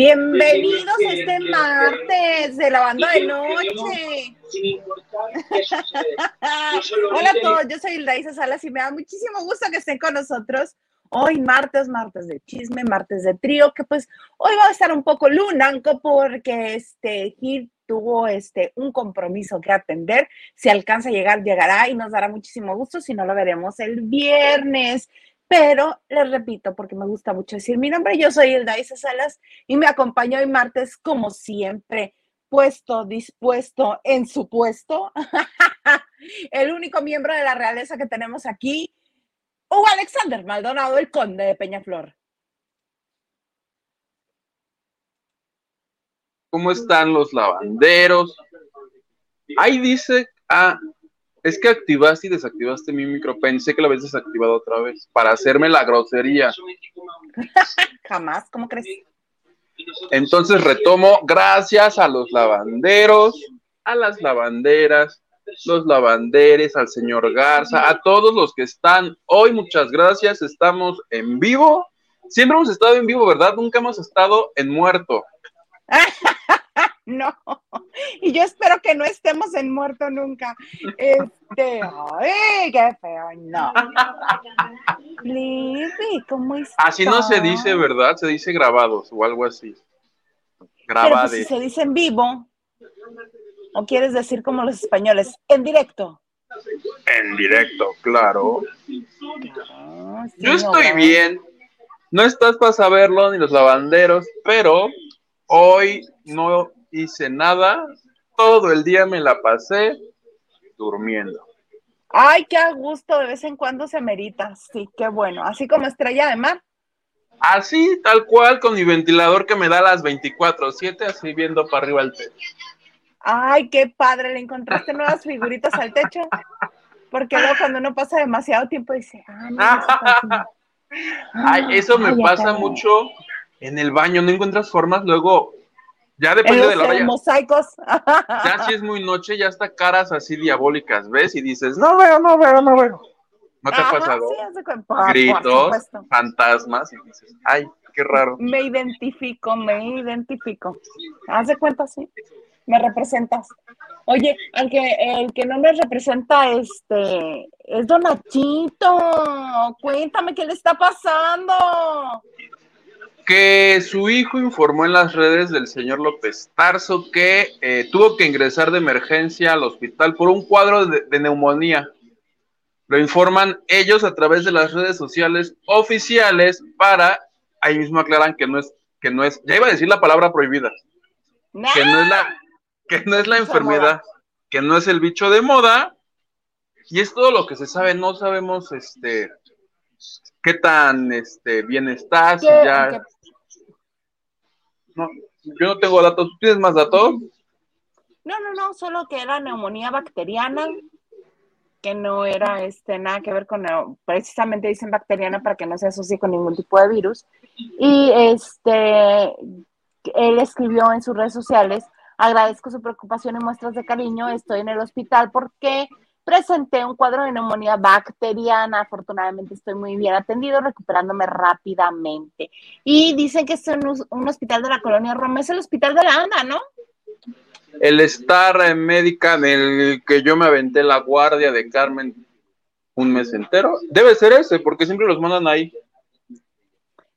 Bienvenidos este martes de la banda de noche. Hola a todos, yo soy Hilda Salas y me da muchísimo gusto que estén con nosotros hoy martes, martes de chisme, martes de trío, que pues hoy va a estar un poco lunanco porque este Gil tuvo este un compromiso que atender. Si alcanza a llegar, llegará y nos dará muchísimo gusto. Si no, lo veremos el viernes. Pero les repito, porque me gusta mucho decir mi nombre, yo soy Hilda Isa Salas y me acompaño hoy martes, como siempre, puesto, dispuesto, en su puesto. el único miembro de la realeza que tenemos aquí, Hugo Alexander Maldonado, el conde de Peñaflor. ¿Cómo están los lavanderos? Ahí dice, ah, es que activaste y desactivaste mi micro. Pensé que lo habías desactivado otra vez para hacerme la grosería. Jamás, ¿cómo crees? Entonces retomo, gracias a los lavanderos, a las lavanderas, los lavanderes, al señor Garza, a todos los que están hoy, muchas gracias. Estamos en vivo. Siempre hemos estado en vivo, ¿verdad? Nunca hemos estado en muerto. no. Y yo espero que no estemos en muerto nunca. Este, ay, qué feo, no. ¿cómo estás? Así no se dice, ¿verdad? Se dice grabados o algo así. Grabados. Pero si se dice en vivo, ¿o quieres decir como los españoles? En directo. En directo, claro. yo estoy bien. No estás para saberlo, ni los lavanderos, pero hoy no hice nada, todo el día me la pasé durmiendo. Ay, qué a gusto, de vez en cuando se merita, sí, qué bueno, así como estrella de mar. Así, tal cual, con mi ventilador que me da las 24-7, así viendo para arriba el techo. Ay, qué padre, le encontraste nuevas figuritas al techo. Porque luego cuando uno pasa demasiado tiempo dice, ah, Ay, eso me pasa mucho en el baño, no encuentras formas, luego ya depende de la hora. mosaicos. Ya si es muy noche, ya está caras así diabólicas, ¿ves? Y dices, no veo, no veo, no veo. ¿No te ha pasado? Gritos, fantasmas, y dices, ay, qué raro. Me identifico, me identifico. Haz de cuenta, sí. Me representas. Oye, el que, el que no me representa este es Donachito. Cuéntame qué le está pasando que su hijo informó en las redes del señor López Tarso que eh, tuvo que ingresar de emergencia al hospital por un cuadro de, neumonía. Lo informan ellos a través de las redes sociales oficiales para, ahí mismo aclaran que no es, que no es, ya iba a decir la palabra prohibida, que no es la, que no es la enfermedad, que no es el bicho de moda, y es todo lo que se sabe, no sabemos este qué tan este bien estás, ya no, yo no tengo datos. ¿Tú tienes más datos? No, no, no, solo que era neumonía bacteriana, que no era este, nada que ver con, precisamente dicen bacteriana para que no se asocie con ningún tipo de virus. Y este, él escribió en sus redes sociales, agradezco su preocupación y muestras de cariño, estoy en el hospital porque presenté un cuadro de neumonía bacteriana. Afortunadamente estoy muy bien atendido, recuperándome rápidamente. Y dicen que es un, un hospital de la colonia Roma, es el hospital de la ANDA, ¿no? El Star Médica en el que yo me aventé la guardia de Carmen un mes entero. Debe ser ese, porque siempre los mandan ahí.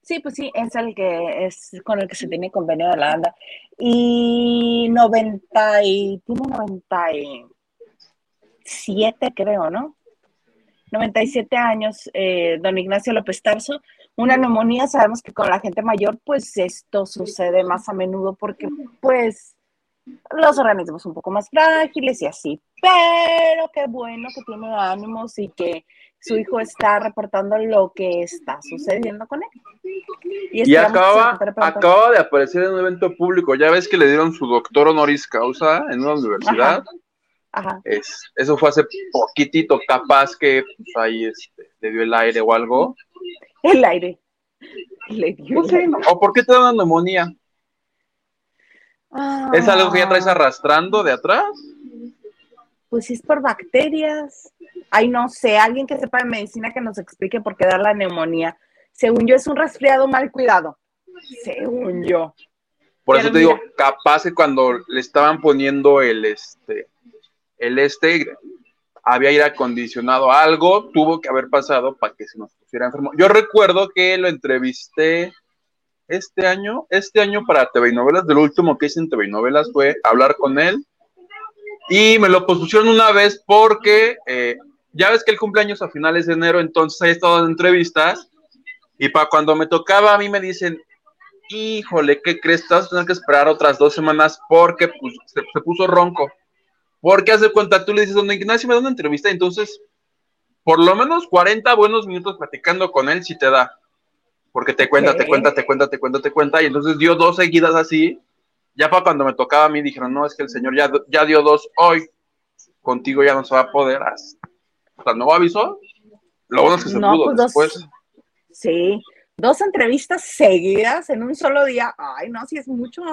Sí, pues sí, es el que es con el que se tiene convenio de la ANDA. Y 90 y tiene 90 y siete, creo, ¿no? 97 años, eh, don Ignacio López Tarso. Una neumonía, sabemos que con la gente mayor, pues esto sucede más a menudo porque, pues, los organismos un poco más frágiles y así. Pero qué bueno que tiene ánimos y que su hijo está reportando lo que está sucediendo con él. Y, acaba, acaba de aparecer en un evento público. Ya ves que le dieron su doctor honoris causa en una universidad. Es, eso fue hace poquitito, capaz que pues, ahí este, le dio el aire o algo. El aire. Le dio ¿O por qué te da una neumonía? ¿Es algo que ya traes ah. arrastrando de atrás? Pues es por bacterias. Ay, no sé, alguien que sepa de medicina que nos explique por qué da la neumonía. Según yo, es un resfriado mal cuidado. Según yo. Por eso te digo, capaz que cuando le estaban poniendo el este, el este, había aire acondicionado, algo tuvo que haber pasado para que se nos pusiera enfermo. Yo recuerdo que lo entrevisté este año, este año para TV y Novelas, del último que hice en TV y Novelas fue hablar con él y me lo pusieron una vez porque eh, ya ves que el cumpleaños a finales de enero, entonces he estado en entrevistas y para cuando me tocaba a mí me dicen, híjole, ¿qué crees? Te vas a tener que esperar otras dos semanas porque pues, se, puso ronco. Porque hace cuenta, tú le dices, don Ignacio me da una entrevista, entonces por lo menos 40 buenos minutos platicando con él si te da. Porque te cuenta, te cuenta, te cuenta, te cuenta, te cuenta. Y entonces dio dos seguidas así. Ya para cuando me tocaba a mí dijeron, no, es que el señor ya, ya dio dos hoy. Contigo ya no se va a poder. O sea, ¿no avisó? Lo bueno es que se pudo pues después. sí, dos entrevistas seguidas en un solo día. Ay, no, si es mucho.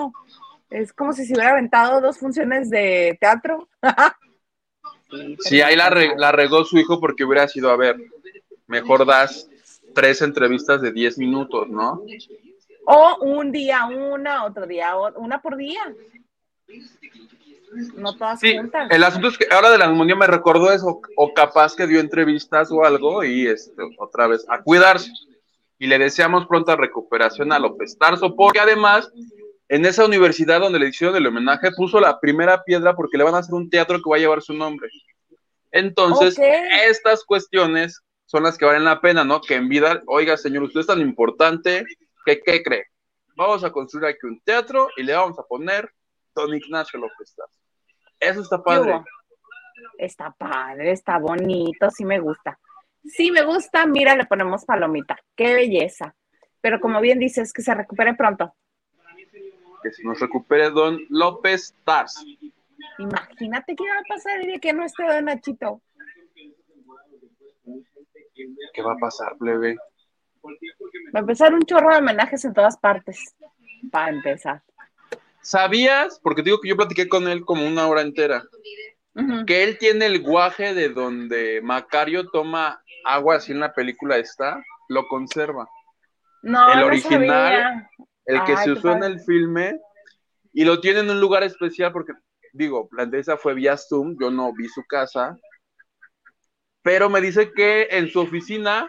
Es como si se hubiera aventado dos funciones de teatro. sí, ahí la, la regó su hijo porque hubiera sido, a ver, mejor das tres entrevistas de diez minutos, ¿no? O un día una, otro día una por día. No todas sí, juntas. El asunto es que ahora de la neumonía me recordó eso, o capaz que dio entrevistas o algo y este, otra vez a cuidarse y le deseamos pronta recuperación a López Tarso, porque además en esa universidad donde le hicieron el homenaje puso la primera piedra porque le van a hacer un teatro que va a llevar su nombre. Entonces, estas cuestiones son las que valen la pena, ¿no? Que en vida, oiga, señor, usted es tan importante que, ¿qué cree? Vamos a construir aquí un teatro y le vamos a poner Don Ignacio López. Eso está padre. Está padre, está bonito, sí me gusta. Sí, me gusta, mira, le ponemos palomita. Qué belleza. Pero como bien dices, que se recupere pronto. Que se nos recupere don López Tars. Imagínate qué va a pasar y de que no esté don Nachito. ¿Qué va a pasar, plebe? Va a empezar un chorro de homenajes en todas partes. Para empezar. ¿Sabías? Porque digo que yo platiqué con él como una hora entera. Que él tiene el guaje de donde Macario toma agua así en la película está, lo conserva. No, el original, el que se usó en el filme, y lo tiene en un lugar especial porque, digo, la esa fue vía Zoom, yo no vi su casa, pero me dice que en su oficina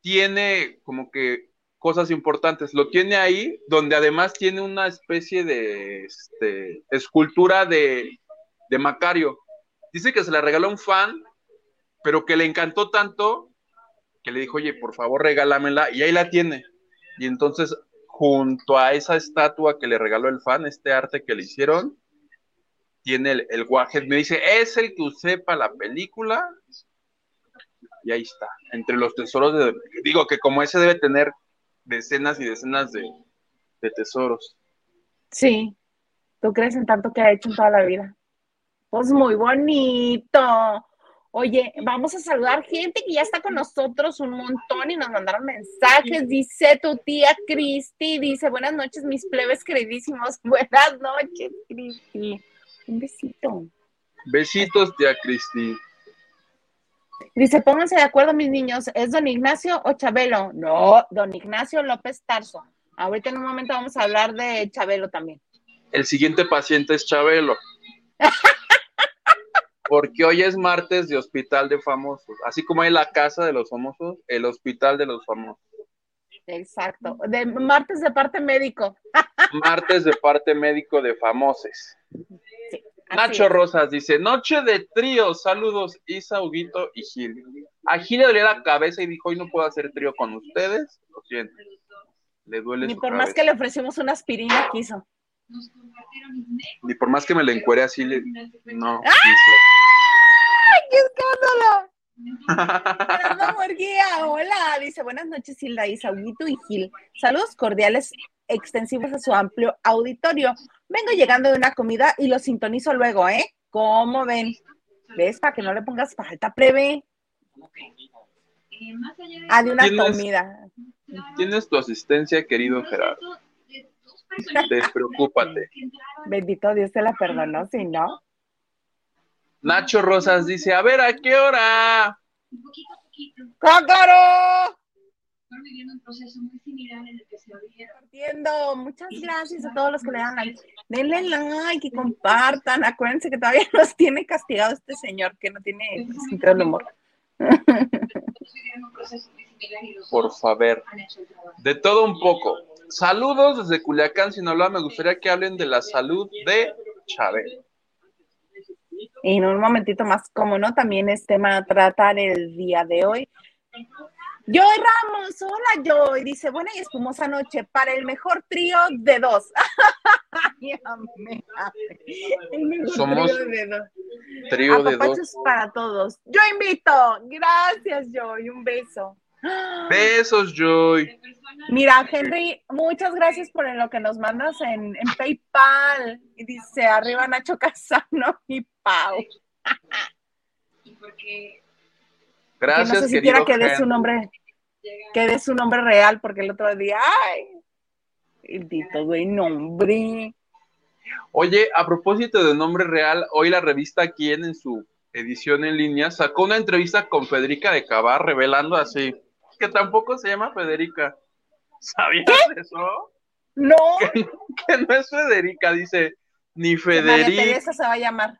tiene como que cosas importantes. Lo tiene ahí, donde además tiene una especie de este, escultura de, de Macario. Dice que se la regaló un fan pero que le encantó tanto que le dijo, oye, por favor, regálamela, y ahí la tiene. Y entonces, junto a esa estatua que le regaló el fan, este arte que le hicieron, tiene el, el. Me dice, es el que usé para la película. Y ahí está, entre los tesoros de. Digo que como ese debe tener decenas y decenas de, de tesoros. Sí, tú crees en tanto que ha hecho en toda la vida. Pues muy bonito. Oye, vamos a saludar gente que ya está con nosotros un montón y nos mandaron mensajes. Dice tu tía Cristi, dice, buenas noches, mis plebes queridísimos. Buenas noches, Cristi. Un besito. Besitos, tía Cristi. Dice, pónganse de acuerdo, mis niños, ¿es don Ignacio o Chabelo? No, don Ignacio López Tarso. Ahorita en un momento vamos a hablar de Chabelo también. El siguiente paciente es Chabelo. porque hoy es martes de Hospital de Famosos. Así como hay la casa de los famosos, el Hospital de los Famosos. Exacto. De martes de parte médico. martes de parte médico de famoses. Nacho Rosas dice, noche de trío, saludos Isa, Huguito y Gil. A Gil le dolía la cabeza y dijo, hoy no puedo hacer trío con ustedes. Lo siento. Le duele Ni por más que le ofrecimos una aspirina, quiso. Ni por más que me le encuere así, le... no. ¡Ay, qué escándalo! hola, dice buenas noches Hilda y y Gil. Saludos cordiales extensivos a su amplio auditorio. Vengo llegando de una comida y lo sintonizo luego, ¿eh? ¿Cómo ven? ¿Ves? Para que no le pongas falta, plebe. Ah, de una comida. Tienes tu asistencia, querido Gerardo. Despreocúpate. Bendito Dios te la perdonó, si no. Nacho Rosas dice, a ver, ¿a qué hora? ¡Cácaro! viviendo un proceso muy similar en el que se Compartiendo. Muchas gracias a todos los que le dan like. Denle like y compartan. Acuérdense que todavía nos tiene castigado este señor que no tiene sentido del humor. Por favor. De todo un poco. Saludos desde Culiacán, Sinaloa. Me gustaría que hablen de la salud de Chávez. Y en un momentito más, como no, también es tema a tratar el día de hoy. Joy Ramos, hola Joy, dice, buena y espumosa noche para el mejor trío de dos. Somos trío de dos. para todos. Yo invito. Gracias Joy, un beso. Besos Joy. Mira, Henry, muchas gracias por lo que nos mandas en, PayPal. Y dice, arriba Nacho Casano y Pau. Gracias, que no sé siquiera que dé su nombre, que dé su nombre real, porque el otro día, ay, el dito de nombre. Oye, a propósito de nombre real, hoy la revista Quién en su edición en línea sacó una entrevista con Federica de Cabar revelando así que tampoco se llama Federica. ¿Sabías eso? No. Que, no es Federica, dice, ni Federica. Teresa se va a llamar.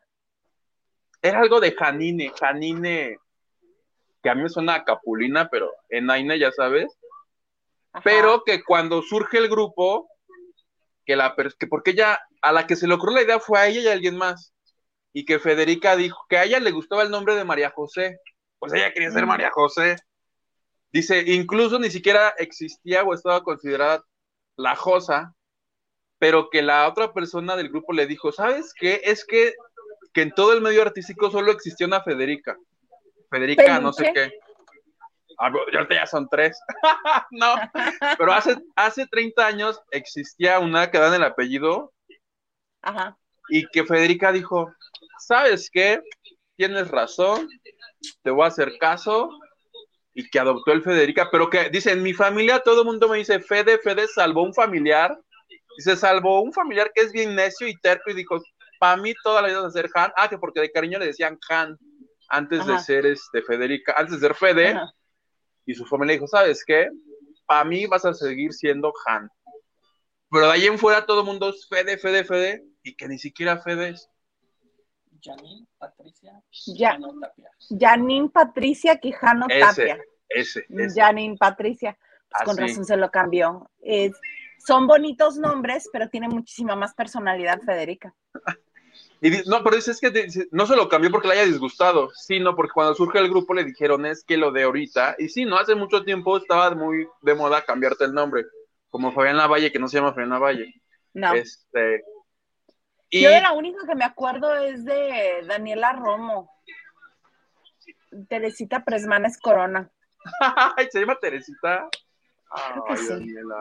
Era algo de Janine, Janine, que a mí me suena a Capulina, pero en Aina ya sabes. Pero que cuando surge el grupo, que la que porque ella, a la que se le ocurrió la idea fue a ella y a alguien más. Y que Federica dijo que a ella le gustaba el nombre de María José. Pues ella quería ser mm. María José. Dice, incluso ni siquiera existía o estaba considerada la Josa, pero que la otra persona del grupo le dijo, ¿sabes qué? Es que, que en todo el medio artístico solo existía una Federica. Federica, no sé qué. Ah, ya, ya son tres. no, pero hace, hace 30 años existía una que dan el apellido. Ajá. Y que Federica dijo, ¿sabes qué? Tienes razón, te voy a hacer caso, y que adoptó el Federica, pero que dice, en mi familia todo el mundo me dice, Fede, Fede salvó un familiar, dice, salvó un familiar que es bien necio y terco y dijo, para mí toda la vida de ser Han, ah, que porque de cariño le decían Han, antes de ser este Federica, antes de ser Fede, y su familia dijo, ¿sabes qué? Para mí vas a seguir siendo Han. Pero de ahí en fuera todo el mundo es Fede, Fede, Fede, y que ni siquiera Fede es. Janine Patricia Quijano Tapia. Janine Patricia Quijano Tapia. Ese, ese. Janine Patricia. Pues con razón se lo cambió. son bonitos nombres, pero tiene muchísima más personalidad Federica. Y no, pero es que no se lo cambió porque le haya disgustado, sino porque cuando surge el grupo le dijeron es que lo de ahorita, y sí, no, hace mucho tiempo estaba muy de moda cambiarte el nombre, como Fabián Lavalle, que no se llama Fabián Lavalle. No. Este, yo de la única que me acuerdo es de Daniela Romo. Teresita Presmanes Corona. ¿Se llama Teresita?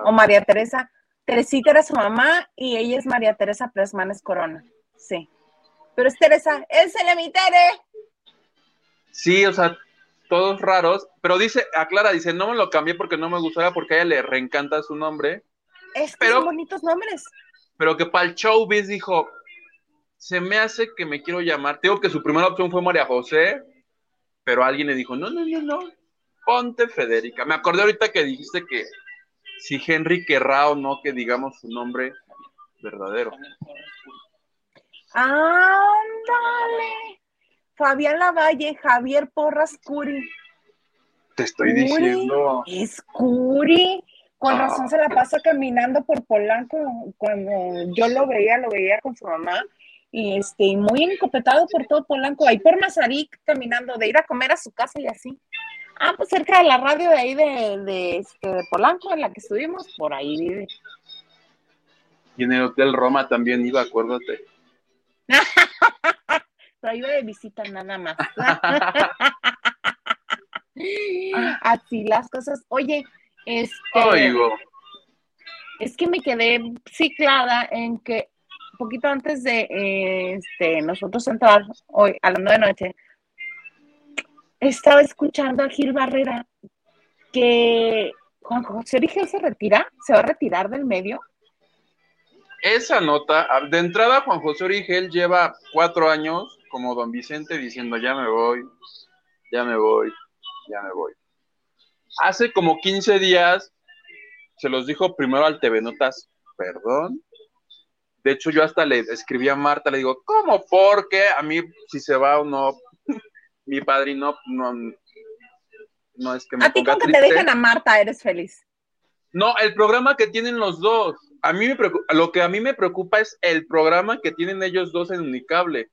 O María Teresa. Teresita era su mamá y ella es María Teresa Presmanes Corona. Sí. Pero es Teresa, es el emitere. Sí, o sea, todos raros, pero dice, aclara, dice, no me lo cambié porque no me gustaba, porque a ella le reencanta su nombre. Es pero, son bonitos nombres. Pero que para el showbiz dijo, se me hace que me quiero llamar. Tengo que su primera opción fue María José, pero alguien le dijo, no, no, no, no, ponte Federica. Me acordé ahorita que dijiste que si Henry querrá o no que digamos su nombre verdadero. Ándale. Fabián Lavalle, Javier Porras Curi. Te estoy diciendo. Es Curi. Con ah. razón se la pasa caminando por Polanco. Cuando yo lo veía, lo veía con su mamá y este, muy encopetado por todo Polanco, ahí por Mazarik, caminando, de ir a comer a su casa y así. Ah, pues cerca de la radio de ahí de, este, Polanco, en la que estuvimos, por ahí vive. Y en el Hotel Roma también iba, acuérdate. Pero iba de visita nada más. así las cosas. Oye, este... Es que me quedé ciclada en que poquito antes de este, nosotros entrar hoy nueve de noche, estaba escuchando a Gil Barrera que Juan José Origel se retira, se va a retirar del medio. Esa nota, de entrada Juan José Origel lleva cuatro años como don Vicente diciendo ya me voy, ya me voy, ya me voy. Hace como 15 días se los dijo primero al TV Notas, perdón. De hecho, yo hasta le escribí a Marta, le digo, ¿cómo? Porque a mí, si se va o no, mi padrino no, no es que me A ti con que te dejen a Marta eres feliz. No, el programa que tienen los dos. A mí me preocupa, lo que a mí me preocupa es el programa que tienen ellos dos en Unicable.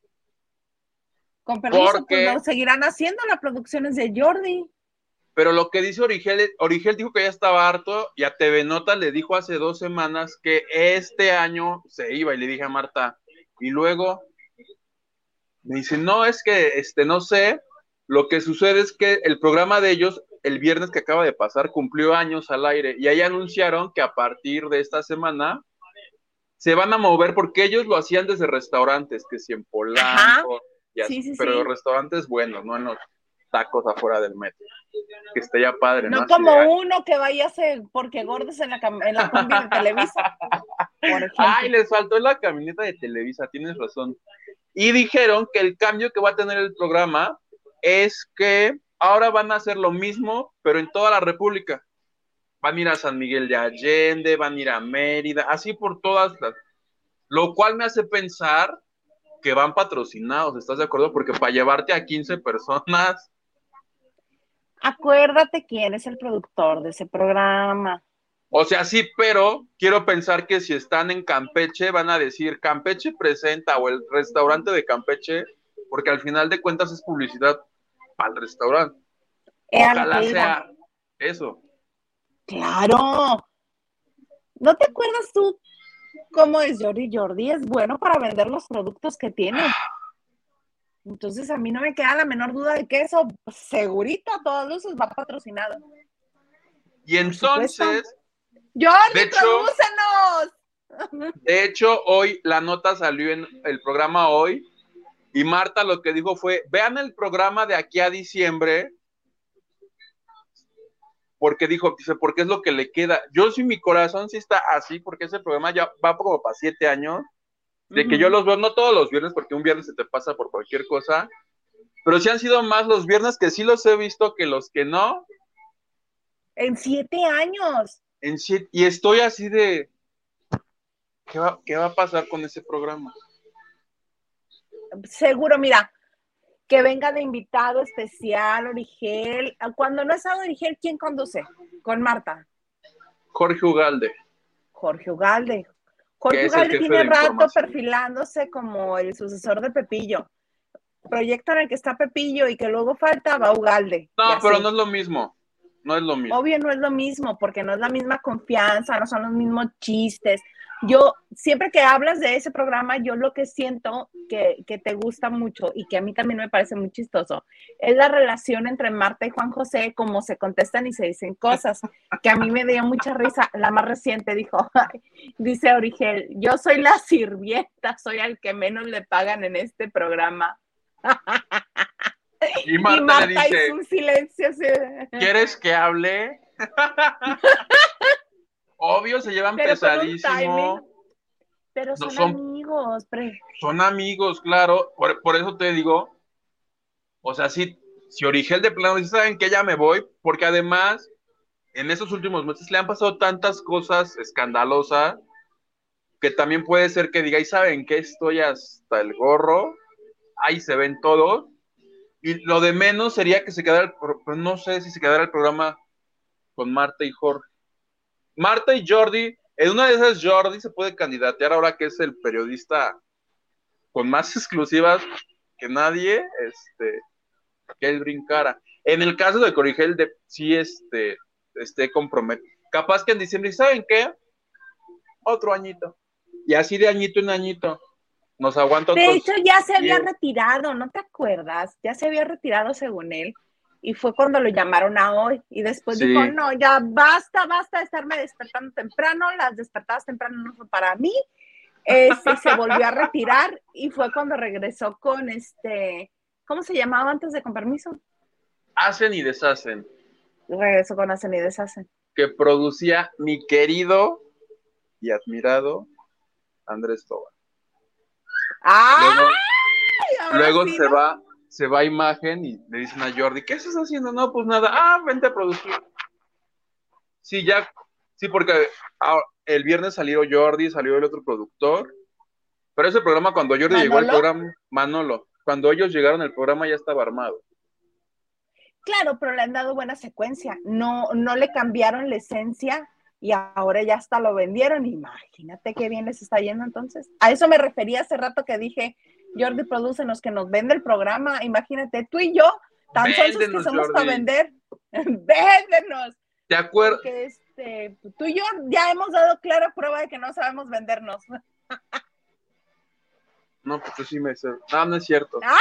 Con permiso, Porque- pues lo seguirán haciendo las producciones de Jordi. Pero lo que dice Origel, Origel dijo que ya estaba harto y a TV Nota le dijo hace dos semanas que este año se iba y le dije a Marta, y luego me dice, no, es que este no sé, lo que sucede es que el programa de ellos el viernes que acaba de pasar cumplió años al aire y ahí anunciaron que a partir de esta semana se van a mover porque ellos lo hacían desde restaurantes, que si en Polanco, y así, Sí, sí, pero sí. los restaurantes buenos, no en los tacos afuera del metro. Que esté ya padre, ¿no? Como de, "Ay, uno que vaya a ser porque gordos en la, cam- en la combi de Televisa. Por. Ay, les faltó la camioneta de Televisa, tienes razón. Y dijeron que el cambio que va a tener el programa es que ahora van a hacer lo mismo, pero en toda la República. Van a ir a San Miguel de Allende, van a ir a Mérida, así por todas las. Lo cual me hace pensar que van patrocinados, ¿estás de acuerdo? Porque para llevarte a 15 personas, Acuérdate quién es el productor de ese programa. O sea, sí, pero quiero pensar que si están en Campeche van a decir Campeche presenta o el restaurante de Campeche, porque al final de cuentas es publicidad para el restaurante. Era Ojalá sea eso. Claro. ¿No te acuerdas tú cómo es Jordi? Jordi es bueno para vender los productos que tiene. Entonces a mí no me queda la menor duda de que eso segurito a todas luces va patrocinado. Y entonces, Jordi, De hecho- de hecho, hoy la nota salió en el programa hoy y Marta lo que dijo fue, vean el programa de aquí a diciembre, porque dijo, dice, porque es lo que le queda. Yo sí, mi corazón sí está así, porque ese programa ya va como para siete años. De que yo los veo no todos los viernes, porque un viernes se te pasa por cualquier cosa, pero sí han sido más los viernes que sí los he visto que los que no. En siete años. En sí- y estoy así de, ¿qué va, ¿qué va a pasar con ese programa? Seguro, mira, que venga de invitado especial, Origel. Cuando no es a Origel, ¿quién conduce? Con Marta. Jorge Ugalde. Jorge Ugalde. Jefe tiene rato perfilándose como el sucesor de Pepillo. Proyecto en el que está Pepillo y que luego falta va Ugalde. No, pero no es lo mismo. No es lo mismo. Obvio no es lo mismo, porque no es la misma confianza, no son los mismos chistes. Yo, siempre que hablas de ese programa, yo lo que siento que, que te gusta mucho y que a mí también me parece muy chistoso, es la relación entre Marta y Juan José, cómo se contestan y se dicen cosas, que a mí me dio mucha risa. La más reciente dijo, dice Origel, yo soy la sirvienta, soy al que menos le pagan en este programa. Y y Marta, Marta le dice, hizo un silencio así. ¿quieres que hable? Obvio, se llevan Pero pesadísimo. Pero No son, amigos, pre. son amigos, claro, por, por eso te digo, o sea, si, si Origel de plano dice, ¿saben que Ya me voy, porque además, en esos últimos meses le han pasado tantas cosas escandalosas, que también puede ser que diga, ¿y saben qué? Estoy hasta el gorro, ahí se ven todos, y lo de menos sería que se quedara, el no sé si se quedara el programa con Marta y Jorge. Marta y Jordi, en una de esas Jordi se puede candidatear ahora que es el periodista con más exclusivas que nadie, este, que él brincara. En el caso de Corigel, de sí este, esté comprometido. Capaz que en diciembre, ¿saben qué? Otro añito. Y así de añito en añito. Nos aguanta De otros. hecho, ya se había diez. retirado, ¿no te acuerdas? Ya se había retirado según él. Y fue cuando lo llamaron a hoy. Y después Sí. dijo, no, ya basta, basta de estarme despertando temprano. Las despertadas temprano no son para mí. Este, se volvió a retirar y fue cuando regresó con este, ¿cómo se llamaba antes de con permiso? Hacen y deshacen. Regresó con Hacen y Deshacen. Que producía mi querido y admirado Andrés Toba. ¡Ay! Luego, Ahora luego sí, se ¿no? va, se va a imagen y le dicen a Jordi, ¿qué estás haciendo? No, pues nada, ah, vente a producir. Sí, ya, sí, porque el viernes salió Jordi, salió el otro productor. Pero ese programa, cuando Jordi llegó al programa, Manolo, cuando ellos llegaron, el programa ya estaba armado. Claro, pero le han dado buena secuencia. No, no le cambiaron la esencia y ahora ya hasta lo vendieron. Imagínate qué bien les está yendo entonces. A eso me refería hace rato que dije, Jordi, los que nos vende el programa. Imagínate, tú y yo, tan solos que somos para vender. Véndenos. ¿De acuerdo? Porque este, tú y yo ya hemos dado clara prueba de que no sabemos vendernos. No, pues sí me sé. No, no es cierto. ¡Ah!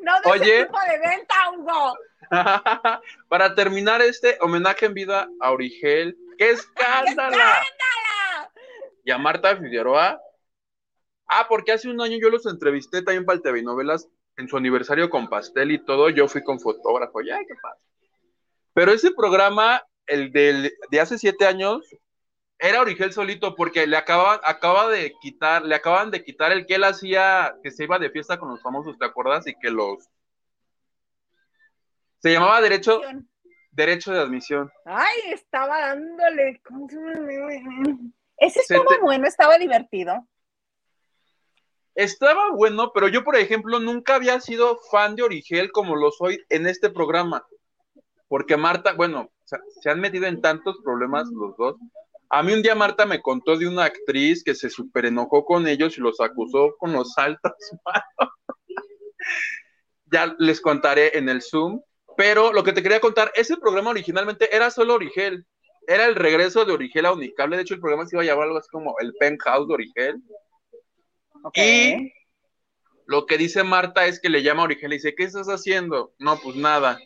No de Oye, tipo de venta, Hugo. Para terminar este homenaje en vida a Origel, ¡qué escándalo! Y a Marta Figueroa. Ah, porque hace un año yo los entrevisté también para el TV Novelas en su aniversario con pastel y todo. Yo fui con fotógrafo. Ya, qué pasa. Pero ese programa, el del, de hace siete años, era Origel solito porque le acaban, acaba de quitar, le acaban de quitar el que él hacía, que se iba de fiesta con los famosos, ¿te acuerdas? Y que los se llamaba derecho, derecho de admisión. Ay, estaba dándole. Ese estaba bueno, estaba divertido. Estaba bueno, pero yo, por ejemplo, nunca había sido fan de Origel como lo soy en este programa. Porque Marta, bueno, se han metido en tantos problemas los dos a mí un día Marta me contó de una actriz que se super enojó con ellos y los acusó con los saltos. ya les contaré en el Zoom. Pero lo que te quería contar, ese programa originalmente era solo Origel. Era el regreso de Origel a Unicable. De hecho, el programa se iba a llamar algo así como el Penthouse de Origel. Y lo que dice Marta es que le llama a y dice, ¿qué estás haciendo? No, pues nada.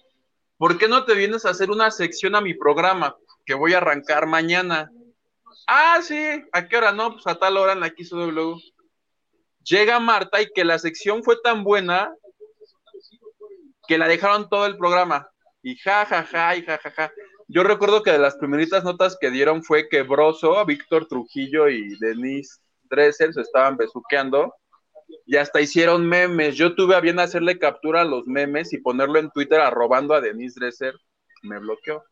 ¿Por qué no te vienes a hacer una sección a mi programa que voy a arrancar mañana? Ah, sí, ¿a qué hora? No, pues a tal hora en la XW. Llega Marta y que la sección fue tan buena que la dejaron todo el programa. Y ja, ja, ja, y ja, ja, ja. Yo recuerdo que de las primeritas notas que dieron fue que Broso, Víctor Trujillo y Denise Dresser se estaban besuqueando y hasta hicieron memes. Yo tuve a bien hacerle captura a los memes y ponerlo en Twitter arrobando a Denise Dresser. Me bloqueó.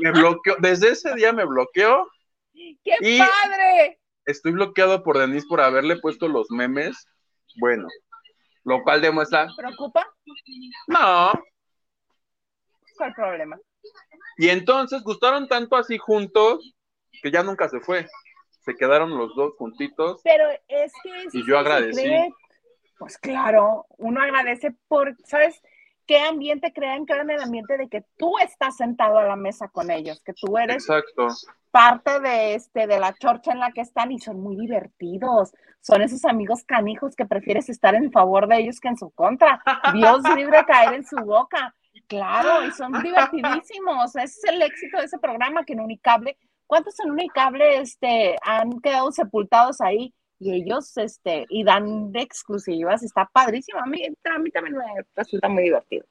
me bloqueó, desde ese día me bloqueó. ¡Qué padre! Estoy bloqueado por Denise por haberle puesto los memes. Bueno, lo cual demuestra. ¿Preocupa? No. ¿Cuál problema? Y entonces gustaron tanto así juntos que ya nunca se fue. Se quedaron los dos juntitos. Pero es que. y yo agradecí. pues claro, uno agradece por, ¿sabes? qué ambiente crean, crean el ambiente de que tú estás sentado a la mesa con ellos, que tú eres parte de este, de la chorcha en la que están y son muy divertidos. Son esos amigos canijos que prefieres estar en favor de ellos que en su contra. Dios libre caer en su boca. Claro, y son divertidísimos. Ese es el éxito de ese programa que en Unicable, ¿cuántos en Unicable este, han quedado sepultados ahí? y ellos este y dan de exclusivas, está padrísimo. A mí, a mí también me resulta muy divertido.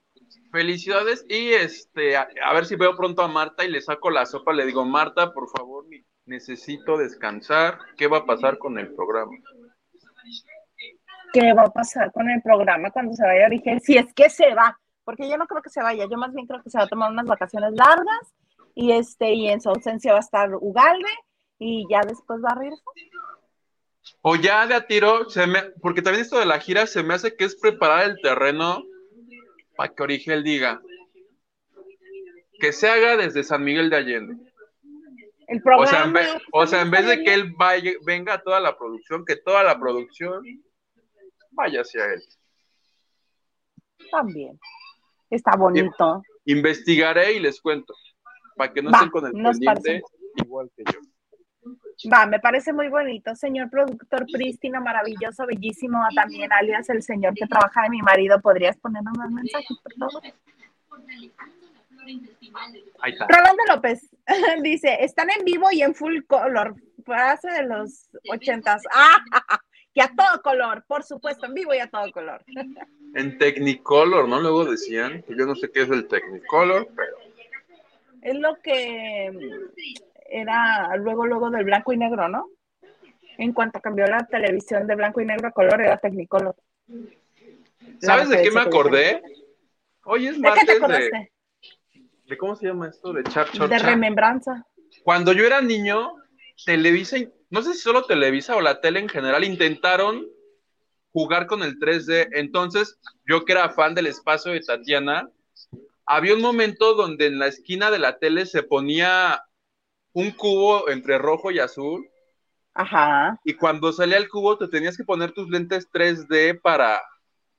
Felicidades y este a, ver si veo pronto a Marta y le saco la sopa, le digo, "Marta, por favor, necesito descansar. ¿Qué va a pasar con el programa?" ¿Qué va a pasar con el programa cuando se vaya a Origen? Si es que se va, porque yo no creo que se vaya, yo más bien creo que se va a tomar unas vacaciones largas y este y en su ausencia va a estar Ugalde y ya después va a regresar. O ya de a tiro, se me, porque también esto de la gira se me hace que es preparar el terreno para que Origel diga que se haga desde San Miguel de Allende. El programa, o, sea, en vez, o sea, en vez de que él vaya, venga a toda la producción, que toda la producción vaya hacia él. También. Está bonito. Investigaré y les cuento. Para que no estén con el pendiente igual que yo. Va, me parece muy bonito, señor productor prístino, maravilloso, bellísimo, también alias el señor que trabaja de mi marido. ¿Podrías ponernos más mensajes, por favor? Ahí está. Rolando López dice, están en vivo y en full color, frase de los ochentas. ¡Ah! Y a todo color, por supuesto, en vivo y a todo color. En Technicolor, ¿no? Luego decían, que yo no sé qué es el Technicolor, pero... Es lo que era luego, luego del blanco y negro, ¿no? En cuanto cambió la televisión de blanco y negro a color, era Technicolor. ¿Sabes de qué me acordé? Hoy es martes de, de cómo se llama esto, de char chorcha. De remembranza. Cuando yo era niño, Televisa, no sé si solo Televisa o la tele en general, intentaron jugar con el 3D. Entonces, yo que era fan del espacio de Tatiana, había un momento donde en la esquina de la tele se ponía un cubo entre rojo y azul. Ajá. Y cuando salía el cubo, te tenías que poner tus lentes 3D para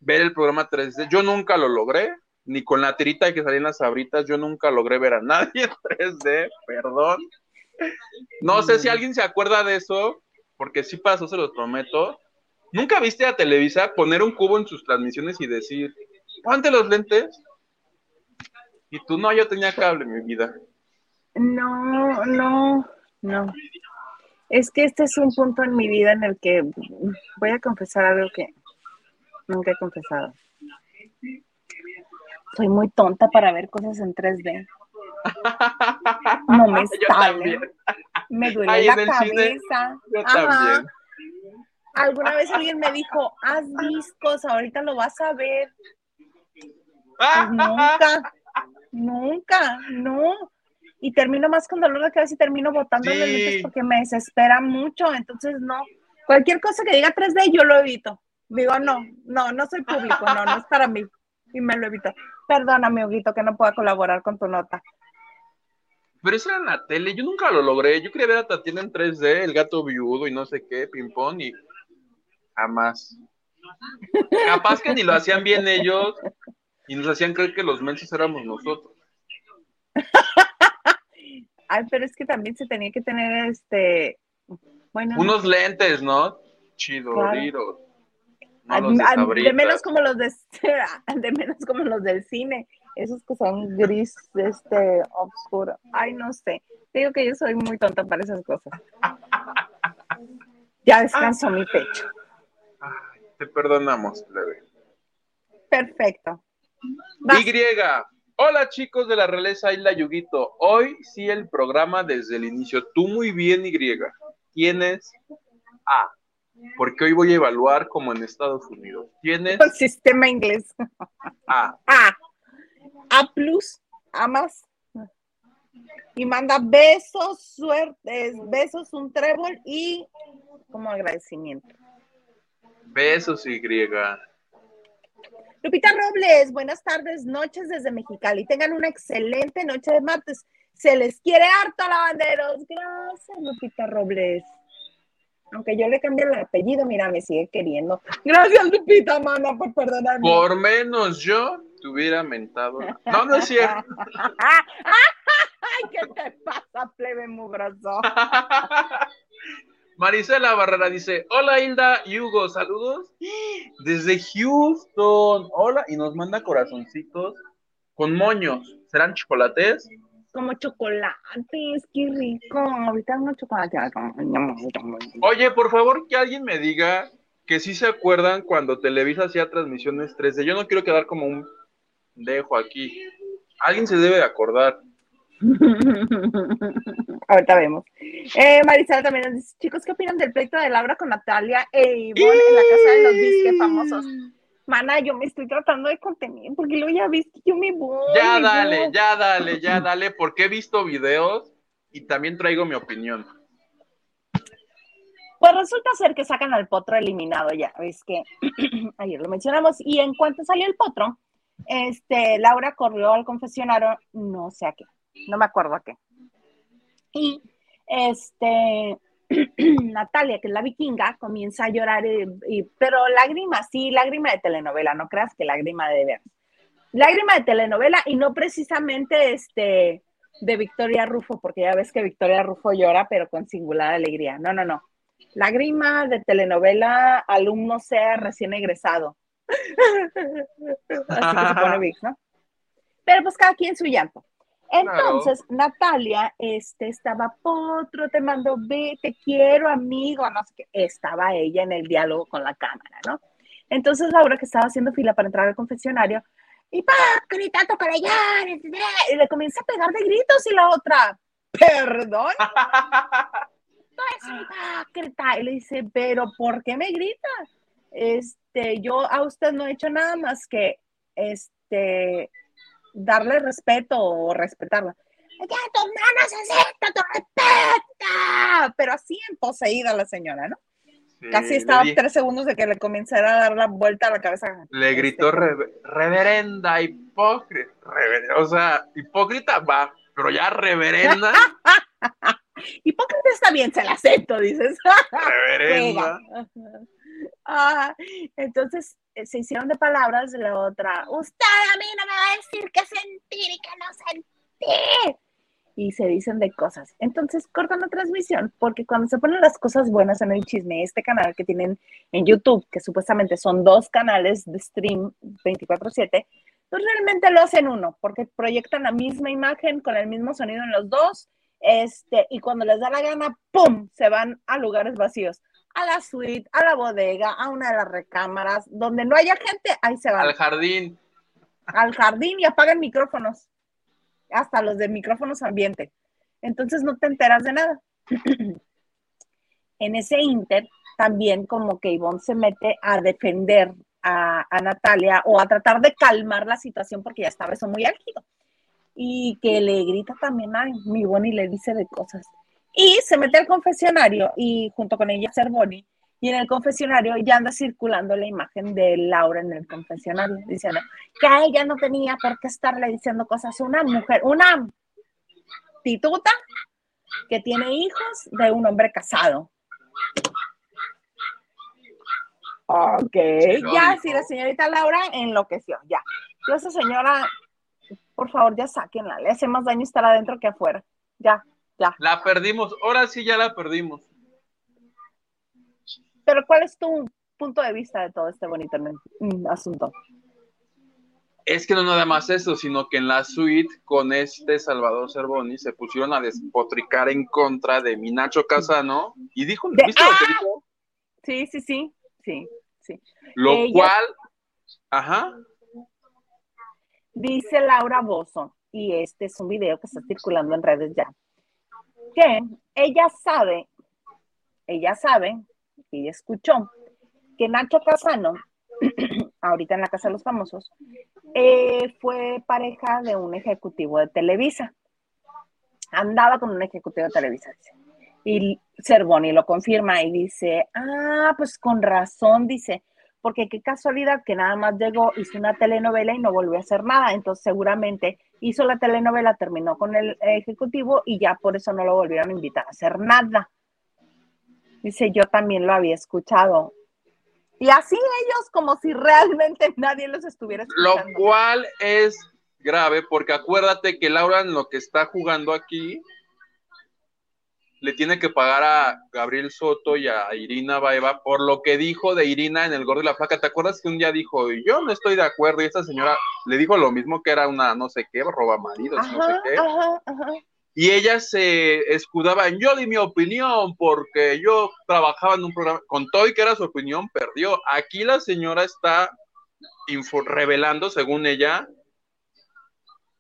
ver el programa 3D. Yo nunca lo logré, ni con la tirita que salían las abritas, yo nunca logré ver a nadie en 3D, perdón. No sé si alguien se acuerda de eso, porque sí pasó, se los prometo. ¿Nunca viste a Televisa poner un cubo en sus transmisiones y decir, ponte los lentes? Y tú no, yo tenía cable, mi vida. No, no, no. Es que este es un punto en mi vida en el que voy a confesar algo que nunca he confesado. Soy muy tonta para ver cosas en 3D. No me sale. Me duele Ahí la en cine, cabeza. Yo Ajá. Alguna vez alguien me dijo, haz discos, ahorita lo vas a ver. Pues nunca, nunca, no. Y termino más con dolor de cabeza y termino botando los Sí. lentes porque me desespera mucho. Entonces, no. Cualquier cosa que diga 3D, yo lo evito. Digo, no, no, no soy público, no, no es para mí. Y me lo evito. Perdóname, Huguito, que no pueda colaborar con tu nota. Pero eso era en la tele, yo nunca lo logré. Yo quería ver a Tatiana en 3D, el gato viudo y no sé qué, ping-pong, y jamás. Capaz que ni lo hacían bien ellos y nos hacían creer que los mensos éramos nosotros. Ay, pero es que también se tenía que tener este. Bueno, Unos lentes, ¿no? Chido, Claro. No a- los de de menos como los de, de menos como los del cine, esos que son gris, este, oscuro. Ay, no sé. Digo que yo soy muy tonta para esas cosas. Ya descansó mi pecho. Ay, te perdonamos, plebe. Perfecto. Vas. Y. Hola chicos de la realeza Isla Yuguito. Hoy sí el programa desde el inicio. Tú muy bien, Y. Tienes A. Porque hoy voy a evaluar como en Estados Unidos. Tienes Por sistema inglés. A. A. A plus. A más. Y manda besos, suertes, besos, un trébol y como agradecimiento. Besos, Y. Lupita Robles, buenas tardes, noches desde Mexicali. Tengan una excelente noche de martes. Se les quiere harto, lavanderos. Gracias, Lupita Robles. Aunque yo le cambié el apellido, mira, me sigue queriendo. Gracias, Lupita, mana, por perdonarme. Por menos yo te hubiera mentado. No, no es cierto. Ay, ¿qué te pasa, plebe mugroso? Marisela Barrera dice, hola Hilda y Hugo, saludos desde Houston. Hola, y nos manda corazoncitos con moños. ¿Serán chocolates? Como chocolates, qué rico. Ahorita unos chocolates. Oye, por favor, que alguien me diga que sí se acuerdan cuando Televisa hacía transmisiones 3D. Yo no quiero quedar como un dejo aquí. Alguien se debe de acordar. Ahorita vemos. Eh, Marisela también nos dice, chicos, ¿qué opinan del pleito de Laura con Natalia e Ivonne en la casa de los disque famosos? Mana, yo me estoy tratando de contener porque luego ya viste que yo me voy. Ya dale, ya dale, ya dale, porque he visto videos y también traigo mi opinión. Pues resulta ser que sacan al potro eliminado ya, ves que ayer lo mencionamos, y en cuanto salió el potro, este, Laura corrió al confesionario, no sé a qué, no me acuerdo a qué. Y este, Natalia, que es la vikinga, comienza a llorar, y- y- pero lágrima, sí, lágrima de telenovela, no creas que lágrima de veras. Lágrima de telenovela y no precisamente este de Victoria Rufo, porque ya ves que Victoria Rufo llora, pero con singular alegría. No, no, no. Lágrima de telenovela, alumno sea recién egresado. Así que se pone Vic, ¿no? Pero pues cada quien su llanto. Entonces, Natalia este, estaba, Potro, te mando, ve, te quiero, amigo, no sé qué. Estaba ella en el diálogo con la cámara, ¿no? Entonces, Laura, que estaba haciendo fila para entrar al confesionario, y pa, grita, toca y le comienza a pegar de gritos y la otra, perdón, no es hipócrita. Y le dice, pero ¿por qué me grita? Este, yo a usted no he hecho nada más que, este, darle respeto o respetarla. Ya tu hermana necesita tu respeto, pero así en poseída la señora, ¿no? Casi estaba tres segundos de que le comenzara a dar la vuelta a la cabeza. Le este, gritó reverenda, hipócrita. o sea, hipócrita va, pero ya reverenda. hipócrita está bien, se la acepto, dices. reverenda. ah, entonces se hicieron de palabras la otra. Usted a mí no me va a decir qué sentir y qué no sentir y se dicen de cosas. Entonces cortan la transmisión porque cuando se ponen las cosas buenas en el chisme, este canal que tienen en YouTube, que supuestamente son dos canales de stream 24/7, pues realmente lo hacen uno porque proyectan la misma imagen con el mismo sonido en los dos. Este, y cuando les da la gana, ¡pum! Se van a lugares vacíos, a la suite, a la bodega, a una de las recámaras, donde no haya gente, ahí se van. Al jardín. Al jardín y apagan micrófonos hasta los de micrófonos ambiente. Entonces no te enteras de nada. en ese inter, también como que Ivonne se mete a defender a, Natalia o a tratar de calmar la situación porque ya estaba eso muy álgido. Y que le grita también a mi Bonnie y le dice de cosas. Y se mete al confesionario y junto con ella ser Bonnie y en el confesionario ya anda circulando la imagen de Laura en el confesionario, diciendo que a ella no tenía por qué estarle diciendo cosas. Una mujer, una tituta que tiene hijos de un hombre casado. Ok, ya, si la señorita Laura enloqueció, ya. esa señora, por favor, ya sáquenla, le hace más daño estar adentro que afuera. Ya, ya. La perdimos, ahora sí ya la perdimos. Pero ¿cuál es tu punto de vista de todo este bonito mm, asunto? Es que no nada más eso, sino que en la suite con este Salvador Cervoni se pusieron a despotricar en contra de Minacho Casano y dijo, ¿viste lo que ¡Ah! dijo? Sí, sí, sí, sí, sí. Lo cual, ajá. Dice Laura Bozo, y este es un video que está circulando en redes ya, que ella sabe, ella sabe y escuchó que Nacho Casano, ahorita en la Casa de los Famosos, eh, fue pareja de un ejecutivo de Televisa. Andaba con un ejecutivo de Televisa, dice. Y Cervoni lo confirma y dice, ah, pues con razón, dice, porque qué casualidad que nada más llegó, hizo una telenovela y no volvió a hacer nada. Entonces seguramente hizo la telenovela, terminó con el ejecutivo y ya por eso no lo volvieron a invitar a hacer nada. Dice, yo también lo había escuchado. Y así ellos como si realmente nadie los estuviera escuchando. Lo cual es grave porque acuérdate que Laura en lo que está jugando aquí le tiene que pagar a Gabriel Soto y a Irina Baeva por lo que dijo de Irina en el gordo y la flaca. ¿Te acuerdas que un día dijo, yo no estoy de acuerdo? Y esta señora le dijo lo mismo que era una no sé qué, roba maridos, no sé qué. Ajá, ajá y ella se escudaba en yo di mi opinión porque yo trabajaba en un programa, con todo y que era su opinión, perdió. Aquí la señora está revelando, según ella,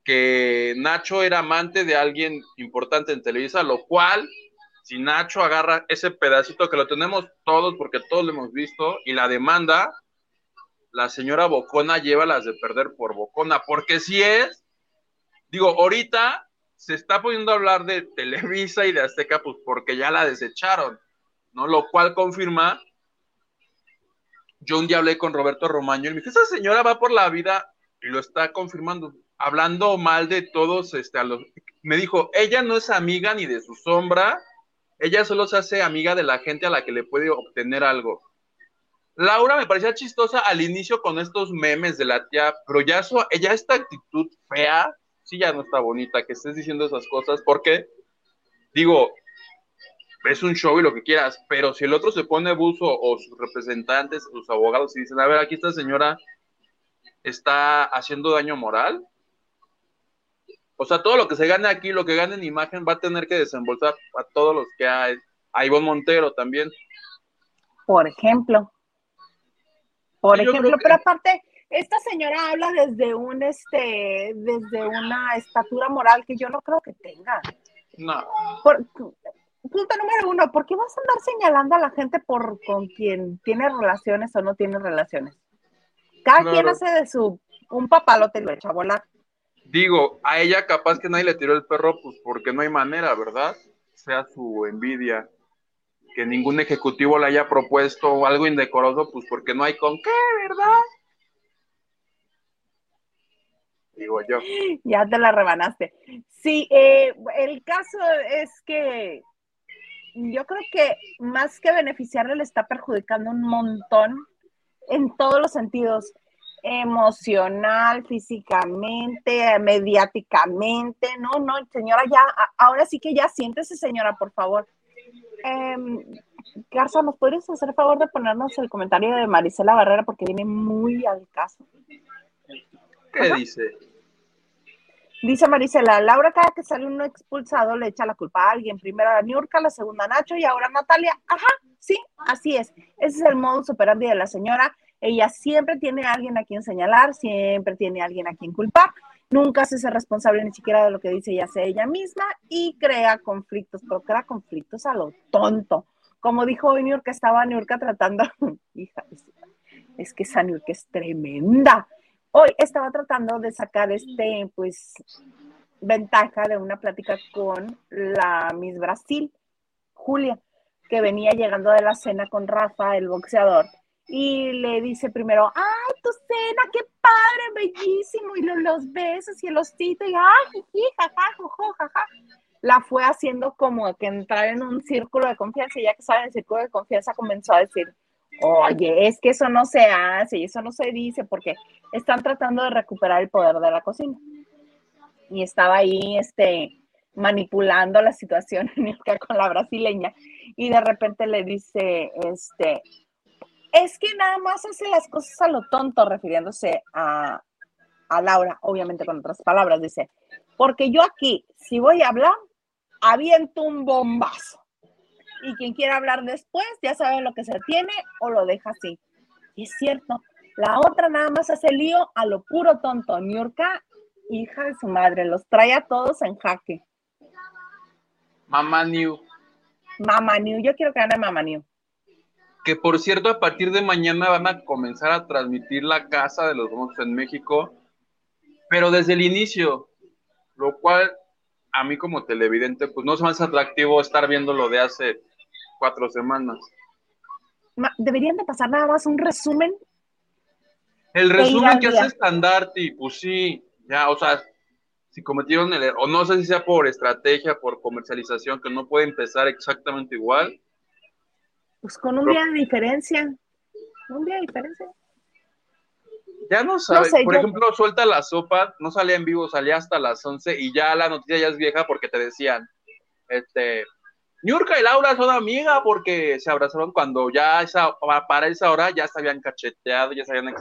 que Nacho era amante de alguien importante en Televisa, lo cual, si Nacho agarra ese pedacito que lo tenemos todos, porque todos lo hemos visto, y la demanda, la señora Bocona lleva las de perder por Bocona, porque si es, digo, ahorita se está poniendo a hablar de Televisa y de Azteca, pues porque ya la desecharon, ¿no? Lo cual confirma. Yo un día hablé con Roberto Romaño y me dijo, esa señora va por la vida y lo está confirmando, hablando mal de todos, este, a los, me dijo, ella no es amiga ni de su sombra, ella solo se hace amiga de la gente a la que le puede obtener algo. Laura me parecía chistosa al inicio con estos memes de la tía, pero ya, su, ella esta actitud fea, sí ya no está bonita que estés diciendo esas cosas, porque, digo, es un show y lo que quieras, pero si el otro se pone buzo o sus representantes, sus abogados, y dicen, a ver, aquí esta señora está haciendo daño moral, o sea, todo lo que se gane aquí, lo que gane en imagen, va a tener que desembolsar a todos los que hay. A Ivonne Montero también. Por ejemplo. Por ejemplo, pero aparte, esta señora habla desde un este desde una estatura moral que yo no creo que tenga. No. punto número uno, ¿por qué vas a andar señalando a la gente por con quien tiene relaciones o no tiene relaciones? Cada quien hace de su un papalote y lo echa a volar. Digo, a ella capaz que nadie le tiró el perro, pues porque no hay manera, ¿verdad? Sea su envidia. Que ningún ejecutivo le haya propuesto algo indecoroso, pues porque no hay con qué, ¿verdad? Digo yo. Ya te la rebanaste. Sí, eh, el caso es que yo creo que más que beneficiarle le está perjudicando un montón en todos los sentidos emocional, físicamente, mediáticamente, no, no, señora, ya, ahora sí que ya siéntese, señora, por favor. Eh, Garza, ¿nos podrías hacer el favor de ponernos el comentario de Marisela Barrera porque viene muy al caso? ¿Qué dice? Dice Marisela, Laura cada que sale uno expulsado le echa la culpa a alguien, primero a Niurka, la segunda a Nacho y ahora a Natalia. Ajá, sí, así es. Ese es el modus operandi de la señora ella siempre tiene a alguien a quien señalar, siempre tiene a alguien a quien culpar, nunca se hace responsable ni siquiera de lo que dice y hace ella misma y crea conflictos, pero crea conflictos a lo tonto. Como dijo hoy que estaba Niurka tratando, hija, es que esa Niurka es tremenda. Hoy estaba tratando de sacar este, pues, ventaja de una plática con la Miss Brasil, Julia, que venía llegando de la cena con Rafa, el boxeador, y le dice primero, ay, tu cena, qué padre, bellísimo, y los, besos y el osito, y ay, jaja, jaja. La fue haciendo como que entrar en un círculo de confianza, y ya que estaba en el círculo de confianza, comenzó a decir, oye, es que eso no se hace, y eso no se dice, porque están tratando de recuperar el poder de la cocina. Y estaba ahí, este, manipulando la situación con la brasileña, y de repente le dice, este, es que nada más hace las cosas a lo tonto, refiriéndose a, Laura, obviamente con otras palabras, dice, porque yo aquí, si voy a hablar, aviento un bombazo. Y quien quiera hablar después, ya sabe lo que se tiene o lo deja así. Y es cierto, la otra nada más hace lío a lo puro tonto. Niurka, hija de su madre, los trae a todos en jaque. Mamá New. Mamá New, yo quiero que gane Mamá New que por cierto a partir de mañana van a comenzar a transmitir la casa de los monstruos en México, pero desde el inicio, lo cual a mí como televidente pues no es más atractivo estar viendo lo de hace cuatro semanas. Deberían de pasar nada más un resumen. El resumen que hace estandarte, pues sí, ya, o sea, si cometieron el error, o no sé si sea por estrategia, por comercialización, que no puede empezar exactamente igual, pues con un día de diferencia. Un día de diferencia. Ya no sabe. Por ejemplo, suelta la sopa, no salía en vivo, salía hasta las 11 y ya la noticia ya es vieja porque te decían, este, Niurka y Laura son amigas porque se abrazaron cuando ya esa, para esa hora ya se habían cacheteado, ya se habían...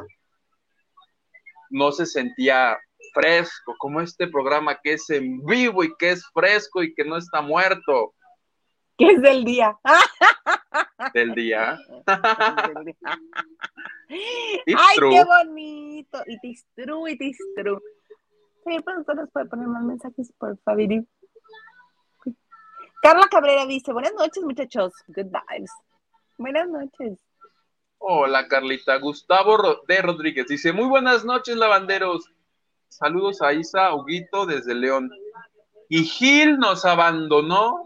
No se sentía fresco, como este programa que es en vivo y que es fresco y que no está muerto. Que es del día. del día. Ay, qué bonito. It is true, it is true. Sí, pues puede poner más mensajes, por favor. Carla Cabrera dice, buenas noches, muchachos. Good vibes. Buenas noches. Hola, Carlita. Gustavo de Rodríguez dice, muy buenas noches, lavanderos. Saludos a Isa Huguito desde León. Y Gil nos abandonó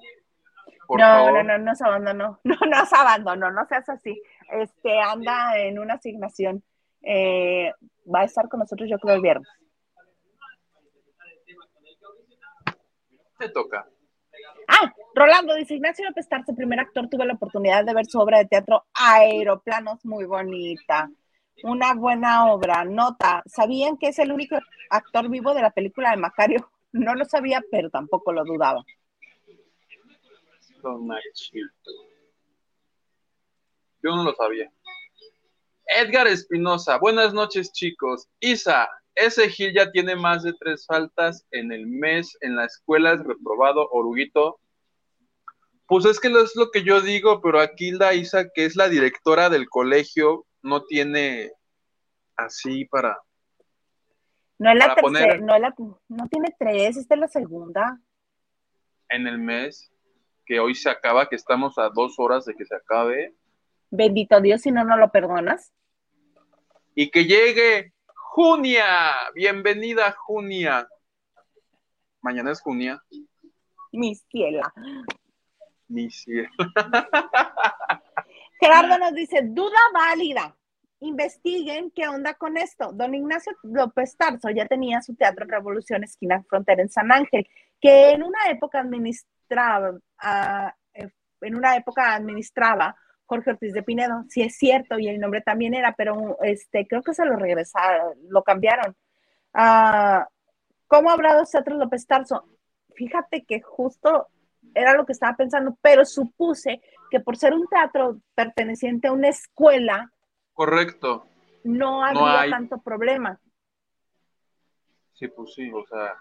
no, no, no, no se abandonó. No, no se abandonó, no seas así. Este, anda en una asignación. Eh, va a estar con nosotros, yo creo, el viernes. Te toca. Ah, Rolando dice, Ignacio López Tarso, primer actor, tuve la oportunidad de ver su obra de teatro Aeroplanos, muy bonita. Una buena obra. Nota, ¿sabían que es el único actor vivo de la película de Macario? No lo sabía, pero tampoco lo dudaba. Yo no lo sabía. Edgar Espinosa, buenas noches chicos. Isa, ese Gil ya tiene más de tres faltas en el mes en la escuela, es reprobado, Oruguito. Pues es que es lo que yo digo, pero aquí la Isa, que es la directora del colegio, no tiene así para. No es la tercera, no, la, no tiene tres, esta es la segunda. En el mes que hoy se acaba, que estamos a dos horas de que se acabe. Bendito Dios, si no, no lo perdonas. Y que llegue Junia, bienvenida Junia. Mañana es Junia. Mi ciela. Mi cielo. Gerardo nos dice, duda válida. Investiguen qué onda con esto. Don Ignacio López Tarso ya tenía su teatro Revolución Esquina Frontera en San Ángel, que en una época administraba, ah, eh, en una época administraba Jorge Ortiz de Pinedo. Sí es cierto, y el nombre también era, pero este, creo que se lo regresaron, lo cambiaron. Ah, ¿Cómo habrá dos teatros López Tarso? Fíjate que justo era lo que estaba pensando, pero supuse que por ser un teatro perteneciente a una escuela, Correcto. no No había hay. tanto problema. Sí, pues sí, o sea,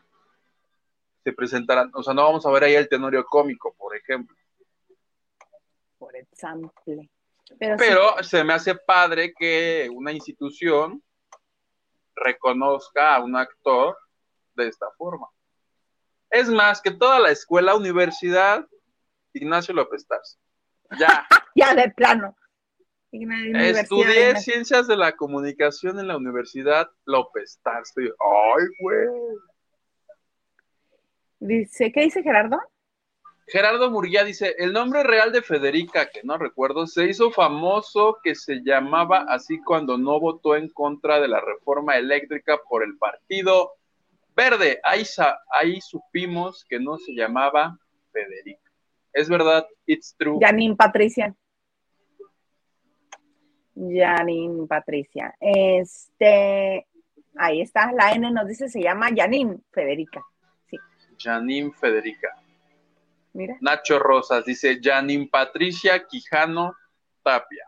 se presentarán, o sea, no vamos a ver ahí el tenorio cómico, por ejemplo. Por ejemplo. Pero, sí, se me hace padre que una institución reconozca a un actor de esta forma. Es más, que toda la escuela, universidad, Ignacio López Tarso. Ya, ya de plano. Estudié de- ciencias de la comunicación en la Universidad López Tarso. Ay, güey. Dice, ¿qué dice Gerardo? Gerardo Murguía dice, el nombre real de Federica, que no recuerdo, se hizo famoso que se llamaba así cuando no votó en contra de la reforma eléctrica por el Partido Verde. Ahí, ahí supimos que no se llamaba Federica. Es verdad, it's true. Janine Patricia. Janine Patricia. Este, ahí está, la N nos dice, se llama Janine Federica. Janine Federica. Mira. Nacho Rosas dice, Janine Patricia Quijano Tapia.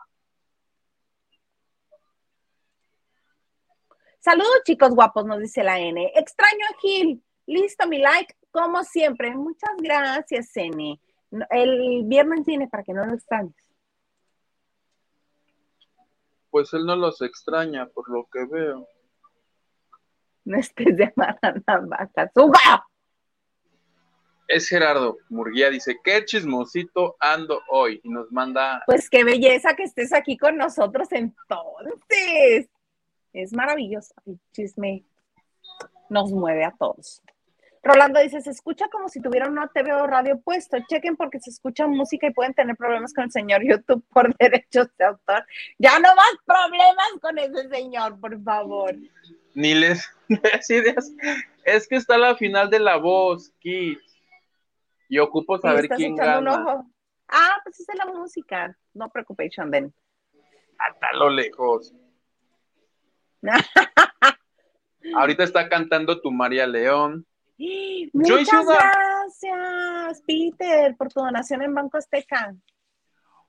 Saludos, chicos guapos, nos dice la N. Extraño a Gil. Listo, mi like, como siempre. Muchas gracias, N. El viernes viene para que no lo extrañes. Pues él no los extraña, por lo que veo. No estés de mala vaca. ¡Suba! Es Gerardo Murguía, dice, qué chismosito ando hoy. Y nos manda Pues qué belleza que estés aquí con nosotros entonces. Es maravilloso. El chisme nos mueve a todos. Rolando dice, se escucha como si tuviera una TV o radio puesto. Chequen porque se escucha música y pueden tener problemas con el señor YouTube por derechos de autor. Ya no más problemas con ese señor, por favor. Ni les ideas. Es que está la final de la voz, Kids. Y ocupo saber estás quién echando un gana. ojo. Ah, pues es la música. No preocupación, then. Hasta lo lejos. Ahorita está cantando tu María León. Muchas gracias, Peter, por tu donación en Banco Azteca.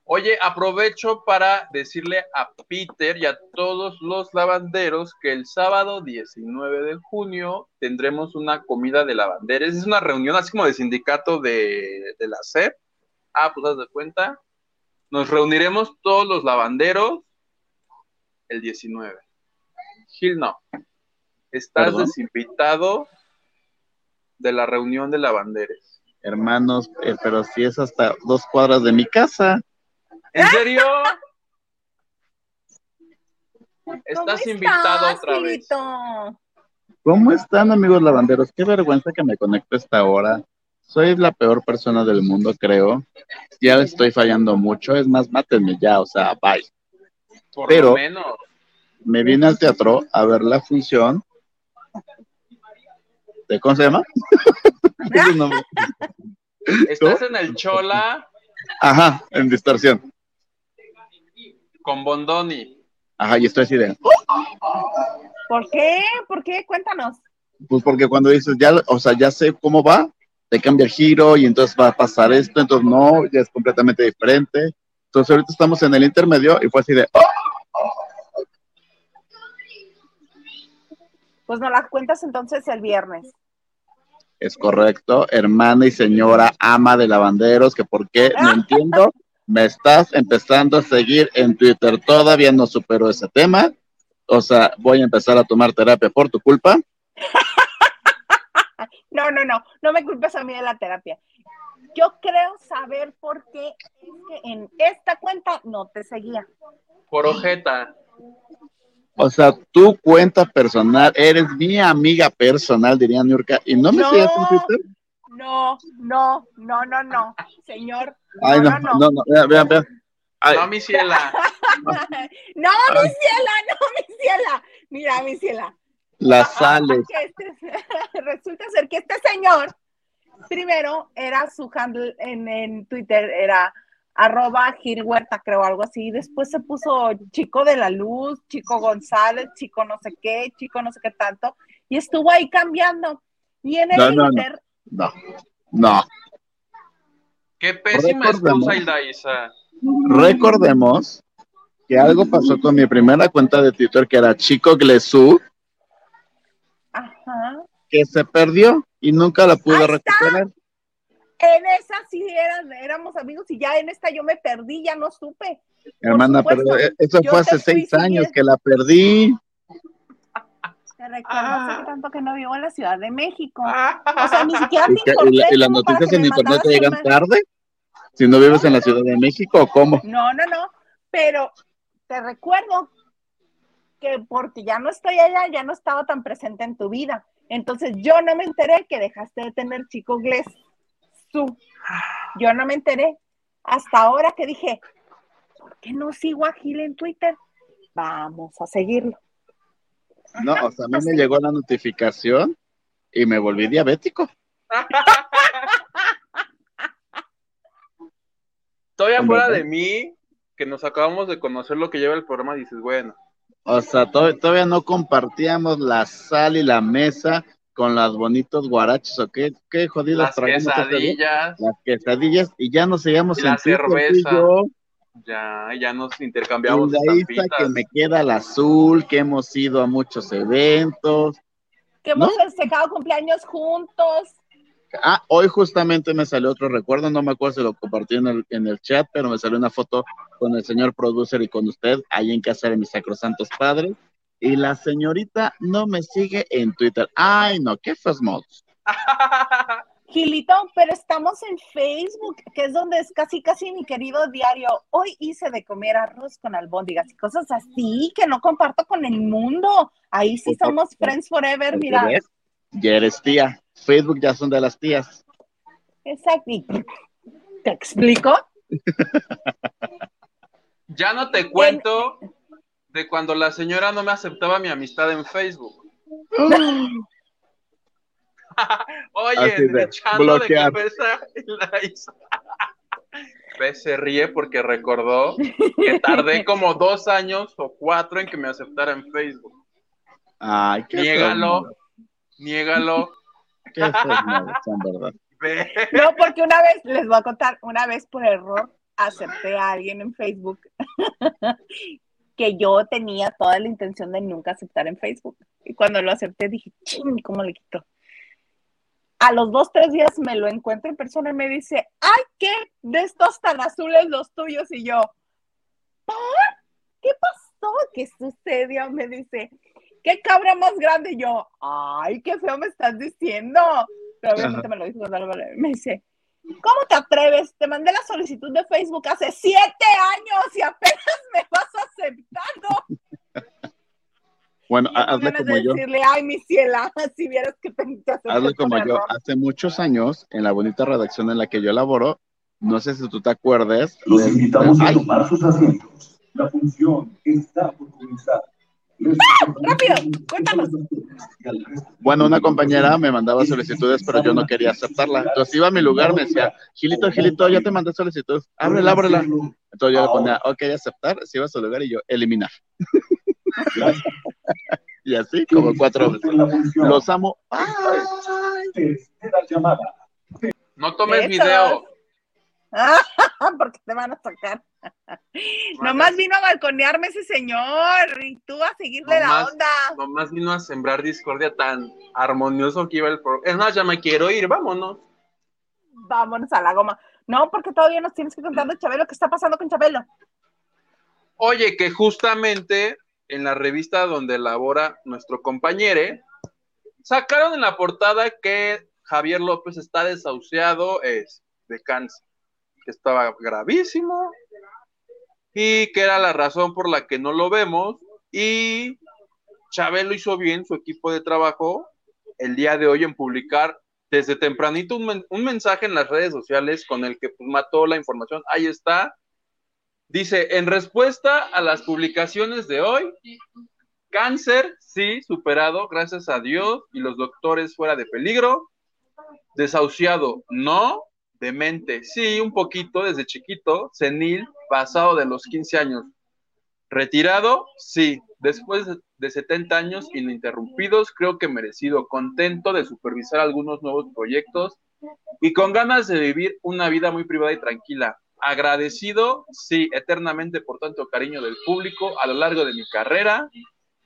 Oye, aprovecho para decirle a Peter y a todos los lavanderos que el sábado 19 de junio tendremos una comida de lavanderes. Es una reunión así como de sindicato de, de la SEP. Ah, pues haz de cuenta. Nos reuniremos todos los lavanderos el 19. Gil, no. Estás ¿Perdón? desinvitado de la reunión de lavanderes. Hermanos, eh, pero si es hasta dos cuadras de mi casa. ¿En serio? ¿Cómo Estás invitado otra vez. ¿Cómo están, amigos lavanderos? Qué vergüenza que me conecto a esta hora. Soy la peor persona del mundo, creo. Ya le estoy fallando mucho. Es más, mátenme ya, o sea, bye. Por Pero- lo menos. Me vine al teatro a ver la función. ¿De cómo se llama? Estás en el Chola Ajá, en distorsión. Con Bondoni. Ajá, y estoy así de. ¿Por qué? ¿Por qué? Cuéntanos. Pues porque cuando dices, ya, o sea, ya sé cómo va, te cambia el giro y entonces va a pasar esto, entonces no, ya es completamente diferente. Entonces ahorita estamos en el intermedio y fue así de, ¡oh! Pues nos las cuentas entonces el viernes. es correcto, hermana y señora ama de lavanderos, que por qué, no entiendo, me estás empezando a seguir en Twitter, todavía no supero ese tema, o sea, voy a empezar a tomar terapia por tu culpa. No, no, no, no me culpes a mí de la terapia. Yo creo saber por qué es que en esta cuenta no te seguía. Por ojeta. O sea, tu cuenta personal, eres mi amiga personal, diría Nurka, y no me No. sigues en Twitter. No, no, no, no, no, señor. Ay, no, no, no, vean, vean, vean. Ay, No, mi ciela. No, mi ciela, no, mi ciela. Mira, mi ciela. las sales. Este- resulta ser que este señor, primero era su handle en, en Twitter, era arroba Gil Huerta, creo, algo así. Después se puso Chico de la Luz, Chico González, Chico no sé qué, Chico no sé qué tanto. Y estuvo ahí cambiando. Y en el No, no, no. No, no. Qué pésima Recordemos. excusa, Hilda Isa. Recordemos que algo pasó con mi primera cuenta de Twitter, que era Chico Glesú, ajá. que se perdió y nunca la pude recuperar. En esa sí eran, éramos amigos y ya en esta yo me perdí, ya no supe. Hermana, pero supuesto, eso yo fue hace seis años siguiendo. que la perdí. Te recuerdo Ah. hace tanto que no vivo en la Ciudad de México. O O sea, ni siquiera ¿Y, te que- y la- y las noticias en internet te llegan tarde? Si no vives en la Ciudad de México, ¿o cómo? No, no, no, pero te recuerdo que porque ya no estoy allá, ya no estaba tan presente en tu vida. Entonces yo no me enteré que dejaste de tener chico Gles. Tú. Yo no me enteré. Hasta ahora que dije, ¿por qué no sigo a Gil en Twitter? Vamos a seguirlo. No, o sea, a mí me llegó la notificación y me volví diabético. Todavía ¿En fuera de mí, que nos acabamos de conocer lo que lleva el programa, dices, bueno, O sea, to- todavía no compartíamos la sal y la mesa con los bonitos guaraches o qué, qué jodidos las quesadillas, Las quesadillas y ya nos seguíamos en cerveza. tú y yo. Ya, ya nos intercambiamos estampitas. que me queda el azul, que hemos ido a muchos eventos. Que hemos festejado cumpleaños juntos. Ah, hoy justamente me salió otro recuerdo, no me acuerdo si lo compartí en el, en el chat, pero me salió una foto con el señor producer y con usted, ahí en casa de mis sacrosantos padres. Y la señorita no me sigue en Twitter. Ay, no, qué feos Gilito, pero estamos en Facebook, que es donde es casi, casi mi querido diario. Hoy hice de comer arroz con albóndigas y cosas así que no comparto con el mundo. Ahí sí Pues, no, somos friends forever, mira. Ya eres tía. Facebook ya son de las tías. Exacto. ¿Te explico? Ya no te cuento de cuando la señora no me aceptaba mi amistad en Facebook. Oye, de, echando bloquear. de cabeza la. Ve, se ríe porque recordó que tardé como dos años o cuatro en que me aceptara en Facebook. Ay, qué Niégalo, niégalo. Qué son verdad. No, porque una vez, les voy a contar, una vez por error acepté a alguien en Facebook que yo tenía toda la intención de nunca aceptar en Facebook. Y cuando lo acepté dije, ching, ¿cómo le quito? A los dos, tres días me lo encuentro en persona y me dice, ay, ¿qué? De estos tan azules los tuyos. Y yo, ¿por? ¿Qué pasó? ¿Qué sucedió? Me dice, ¿qué cabra más grande? Y yo, ay, qué feo me estás diciendo. Pero obviamente me lo dijo me dice, ¿cómo te atreves? Te mandé la solicitud de Facebook hace siete años y apenas me vas aceptando. Bueno, Y hazle como de yo. decirle, ay, mi ciela, si vieras que te, te Hazle como yo. error". Hace muchos años, en la bonita redacción en la que yo laboro, no sé si tú te acuerdes. Los de- invitamos a Ay, tomar sus asientos. La función está por comenzar. Les- rápido, cuéntanos. Bueno, una compañera me mandaba solicitudes, pero yo no quería aceptarla. Entonces iba a mi lugar, me decía, Gilito, Gilito, ya te mandé solicitudes, ábrela, ábrela. Entonces yo le ponía, ok, aceptar, se iba a su lugar y yo, eliminar. y así, como cuatro veces. Los amo. No tomes video. Porque te van a sacar. Nomás vino a balconearme ese señor y tú a seguirle la onda. Nomás vino a sembrar discordia tan armonioso que iba el programa. Es más, ya me quiero ir, vámonos. Vámonos a la goma. No, porque todavía nos tienes que contar de Chabelo. ¿Qué está pasando con Chabelo? Oye, que justamente en la revista donde labora nuestro compañero, sacaron en la portada que Javier López está desahuciado es, de cáncer, que estaba gravísimo y que era la razón por la que no lo vemos y Chabelo hizo bien su equipo de trabajo el día de hoy en publicar desde tempranito un, men- un mensaje en las redes sociales con el que pues, mató la información. Ahí está. Dice, en respuesta a las publicaciones de hoy, cáncer, sí, superado, gracias a Dios, y los doctores fuera de peligro. Desahuciado, no. Demente, sí, un poquito desde chiquito. Senil, pasado de los 15 años. Retirado, sí. Después de 70 años ininterrumpidos, creo que merecido. Contento de supervisar algunos nuevos proyectos y con ganas de vivir una vida muy privada y tranquila. Agradecido, sí, eternamente por tanto cariño del público a lo largo de mi carrera.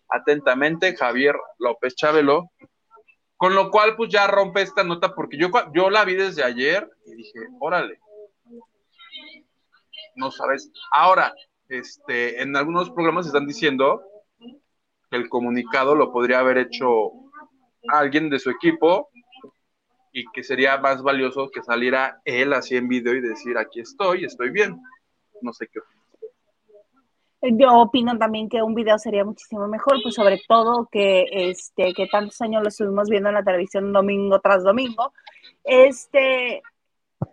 Atentamente, Javier López Chabelo. Con lo cual, pues ya rompe esta nota porque yo, yo la vi desde ayer y dije, órale. No sabes. Ahora, este, en algunos programas están diciendo que el comunicado lo podría haber hecho alguien de su equipo y que sería más valioso que saliera él así en video y decir aquí estoy, estoy bien. No sé qué. Yo opino también que un video sería muchísimo mejor, pues sobre todo que este que tantos años lo estuvimos viendo en la televisión domingo tras domingo. Este,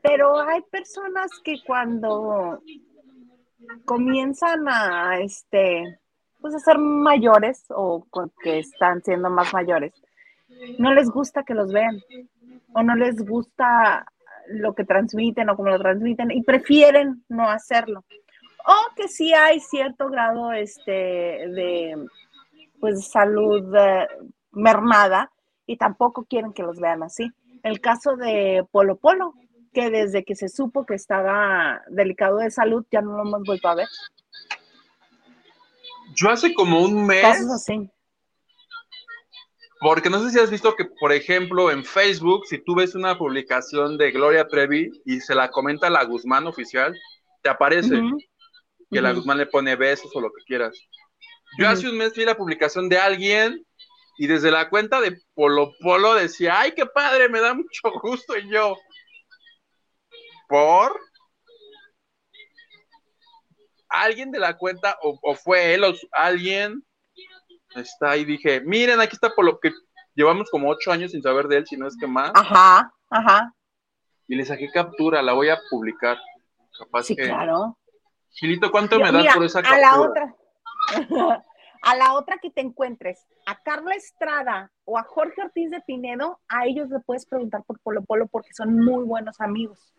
pero hay personas que cuando comienzan a este pues a ser mayores o que están siendo más mayores, no les gusta que los vean o no les gusta lo que transmiten o cómo lo transmiten y prefieren no hacerlo o que sí hay cierto grado este, de pues, salud eh, mermada y tampoco quieren que los vean así. El caso de Polo Polo, que desde que se supo que estaba delicado de salud ya no lo hemos vuelto a ver. Yo hace como un mes, Casos así. Porque no sé si has visto que, por ejemplo, en Facebook, si tú ves una publicación de Gloria Trevi y se la comenta la Guzmán oficial, te aparece Ujú, que la. Guzmán le pone besos o lo que quieras. Yo hace un mes vi la publicación de alguien y desde la cuenta de Polo Polo decía, ay, qué padre, me da mucho gusto y yo. ¿Por? Alguien de la cuenta, o, o fue él, o alguien, está ahí, dije, miren, aquí está Polo, que llevamos como ocho años sin saber de él, si no es que más, Ajá, ajá. y le saqué captura, la voy a publicar. Capaz Sí, que... claro. Gilito, ¿cuánto Yo- me das mira, por esa a captura? la otra. a la otra que te encuentres, a Carla Estrada o a Jorge Ortiz de Pinedo, a ellos le puedes preguntar por Polo Polo porque son muy buenos amigos.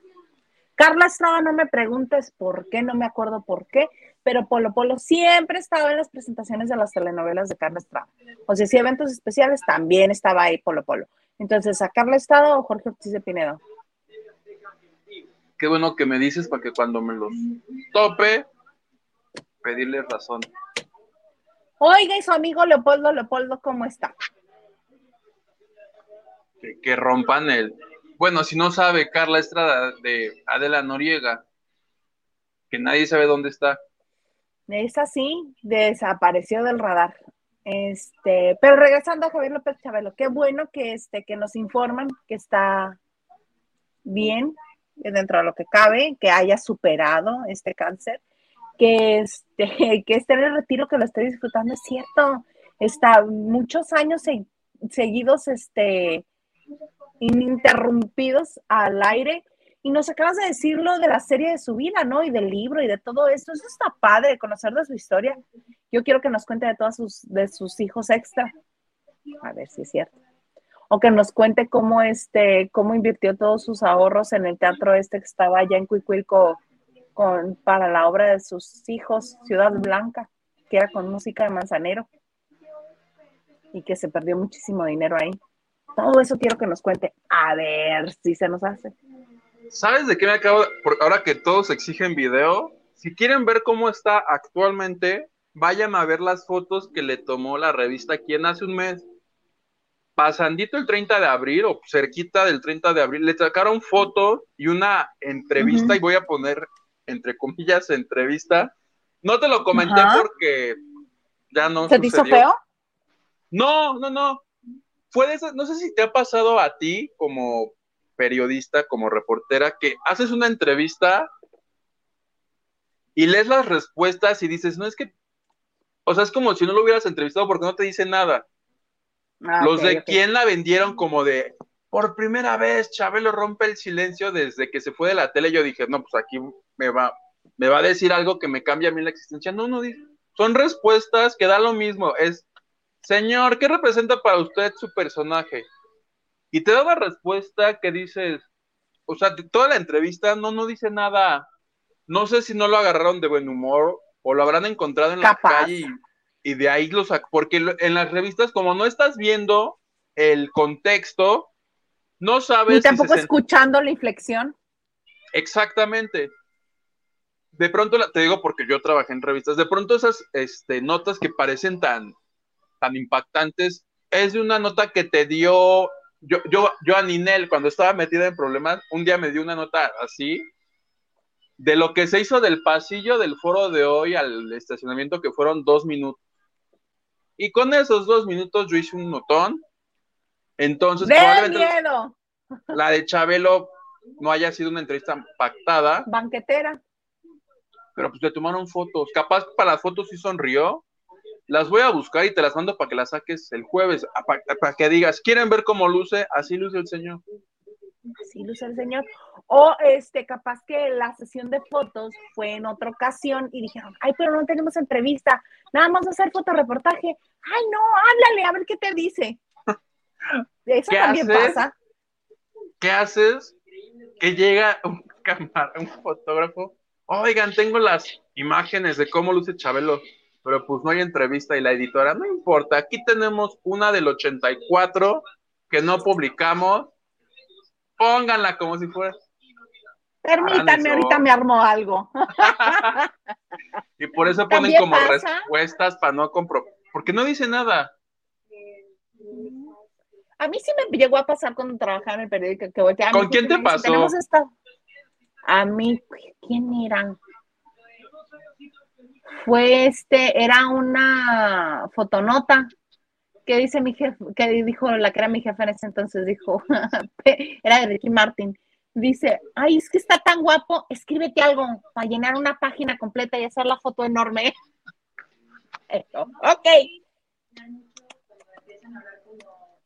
Carla Estrada, no me preguntes por qué, no me acuerdo por qué, pero Polo Polo siempre estaba en las presentaciones de las telenovelas de Carla Estrada. O sea, si eventos especiales, también estaba ahí Polo Polo. Entonces, a Carla Estrada o Jorge Ortiz de Pinedo. Qué bueno que me dices para que cuando me los tope, pedirles razón. Oiga, y su amigo Leopoldo, Leopoldo, ¿cómo está? Que, que rompan el. Bueno, si no sabe Carla Estrada de Adela Noriega, que nadie sabe dónde está. Es así, desapareció del radar. Este, pero regresando a Javier López Chabelo, qué bueno que este, que nos informan que está bien dentro de lo que cabe, que haya superado este cáncer, que este, que esté en el retiro, que lo esté disfrutando, es cierto. Está muchos años se- seguidos, este, ininterrumpidos al aire y nos acabas de decirlo de la serie de su vida, ¿no? Y del libro y de todo esto. Eso está padre, conocer de su historia. Yo quiero que nos cuente de todos sus, de sus hijos extra. A ver si es cierto. O que nos cuente cómo, este, cómo invirtió todos sus ahorros en el teatro este que estaba allá en Cuicuilco con, para la obra de sus hijos, Ciudad Blanca, que era con música de Manzanero. Y que se perdió muchísimo dinero ahí. Todo eso quiero que nos cuente. A ver si se nos hace. ¿Sabes de qué me acabo? de- por- ahora que todos exigen video, si quieren ver cómo está actualmente, vayan a ver las fotos que le tomó la revista Quién hace un mes. Pasandito el 30 de abril o cerquita del 30 de abril, le sacaron fotos y una entrevista, y voy a poner entre comillas entrevista. No te lo comenté porque ya no ¿Se te hizo feo? No, no, no. Fue de esas- no sé si te ha pasado a ti como periodista, como reportera, que haces una entrevista y lees las respuestas y dices, no es que O sea, es como si no lo hubieras entrevistado porque no te dice nada. Ah, Los de quién la vendieron como de por primera vez Chabelo rompe el silencio desde que se fue de la tele. Yo dije, no, pues aquí me va, me va a decir algo que me cambia a mí la existencia. No, no, dice. son respuestas que da lo mismo. Es, señor, ¿qué representa para usted su personaje? Y te da una respuesta que dices, o sea, toda la entrevista no, no dice nada. No sé si no lo agarraron de buen humor o lo habrán encontrado en Capaz. la calle y, y de ahí lo sacó. Porque en las revistas, como no estás viendo el contexto, no sabes. Ni tampoco escuchando la inflexión. Exactamente. De pronto, la- te digo porque yo trabajé en revistas, de pronto esas este, notas que parecen tan, tan impactantes, es de una nota que te dio, yo, yo, yo a Ninel, cuando estaba metida en problemas, un día me dio una nota así, de lo que se hizo del pasillo del foro de hoy al estacionamiento, que fueron dos minutos. Y con esos dos minutos yo hice un notón. Entonces, ¡De probablemente miedo! la de Chabelo no haya sido una entrevista pactada, Banquetera. pero pues le tomaron fotos. Capaz para las fotos sí sonrió. Las voy a buscar y te las mando para que las saques el jueves, para que digas, ¿quieren ver cómo luce? Así luce el señor. Así luce el señor. O este, capaz que la sesión de fotos fue en otra ocasión y dijeron, ay, pero no tenemos entrevista, nada más hacer fotoreportaje. Ay, no, háblale, a ver qué te dice. Eso ¿Qué también haces? pasa. ¿Qué haces? Que llega un cámara, un fotógrafo. Oigan, tengo las imágenes de cómo luce Chabelo, pero pues no hay entrevista y la editora, no importa, aquí tenemos una del 84 que no publicamos. Pónganla como si fuera. Permítanme, eso. ahorita me armo algo. Y por eso ponen como pasa. respuestas para no comprobar. Porque no dice nada. A mí sí me llegó a pasar cuando trabajaba en el periódico que volteaba. ¿Con quién te pasó? A mí, ¿quién era? Fue este, era una fotonota que dice mi jefe, que dijo la que era mi jefe en ese entonces, dijo, era de Ricky Martin. Dice, ay, es que está tan guapo, escríbete algo para llenar una página completa y hacer la foto enorme. Eh, ok.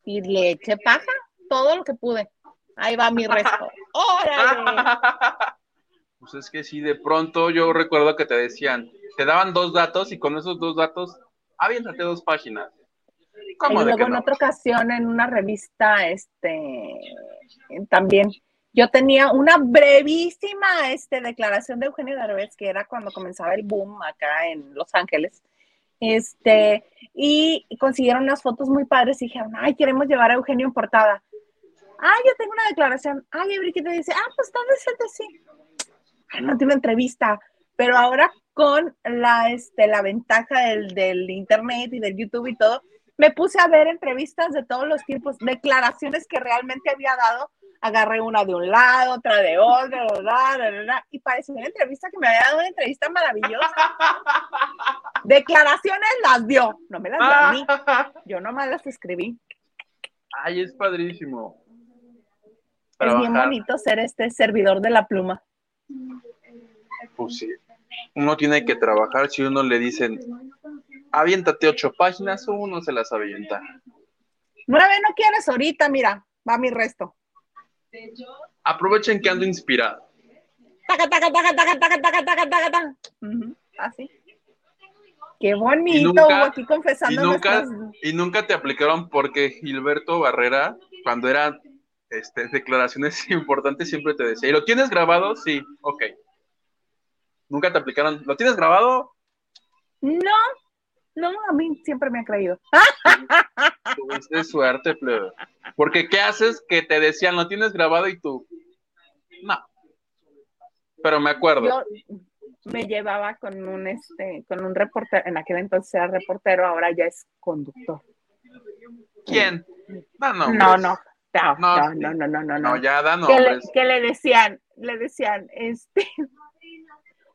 Y le eché paja todo lo que pude. Ahí va mi resto. ¡Órale! Pues es que sí, de pronto yo recuerdo que te decían, te daban dos datos y con esos dos datos, aviéntate dos páginas. Y ¿Cómo de luego en no? otra ocasión, en una revista, este, también, yo tenía una brevísima este, declaración de Eugenio Derbez, que era cuando comenzaba el boom acá en Los Ángeles. Este, y consiguieron unas fotos muy padres y dijeron, ay, queremos llevar a Eugenio en portada. Ah, yo tengo una declaración. Ay, Enrique te dice, ah, pues tal vez él te sí. No tiene entrevista. Pero ahora con la, este, la ventaja del, del internet y del YouTube y todo, me puse a ver entrevistas de todos los tiempos, declaraciones que realmente había dado. Agarré una de un lado, otra de otro, bla, bla, bla, y parecía una entrevista que me había dado una entrevista maravillosa. Declaraciones las dio, no me las dio a mí, yo nomás las escribí. Ay, es padrísimo. Es bien bonito ser este servidor de la pluma. Pues sí. Uno tiene que trabajar. Si uno le dicen, aviéntate ocho páginas, uno se las avienta. Nueve no quieres ahorita, mira, va mi resto. Aprovechen que ando inspirado. Taca, taca, taca, taca, taca, taca, taca, taca, taca. Ujú, Así. Qué bonito, Y nunca- Hugo, aquí confesando y nunca- nuestras- Y nunca te aplicaron porque Gilberto Barrera, cuando eran este, declaraciones importantes, siempre te decía, ¿y lo tienes grabado? Sí, ok. Nunca te aplicaron, ¿lo tienes grabado? No, no, a mí siempre me ha creído. Tuviste suerte, plebe. Porque ¿qué haces? Que te decían, ¿lo tienes grabado? Y tú, no. Pero me acuerdo. Yo me llevaba con un este, con un reportero, en aquel entonces era reportero, ahora ya es conductor. ¿Quién? No, nombres. no, no, No, no, no, no, no, no, No, ya da que le, que le decían, le decían, este,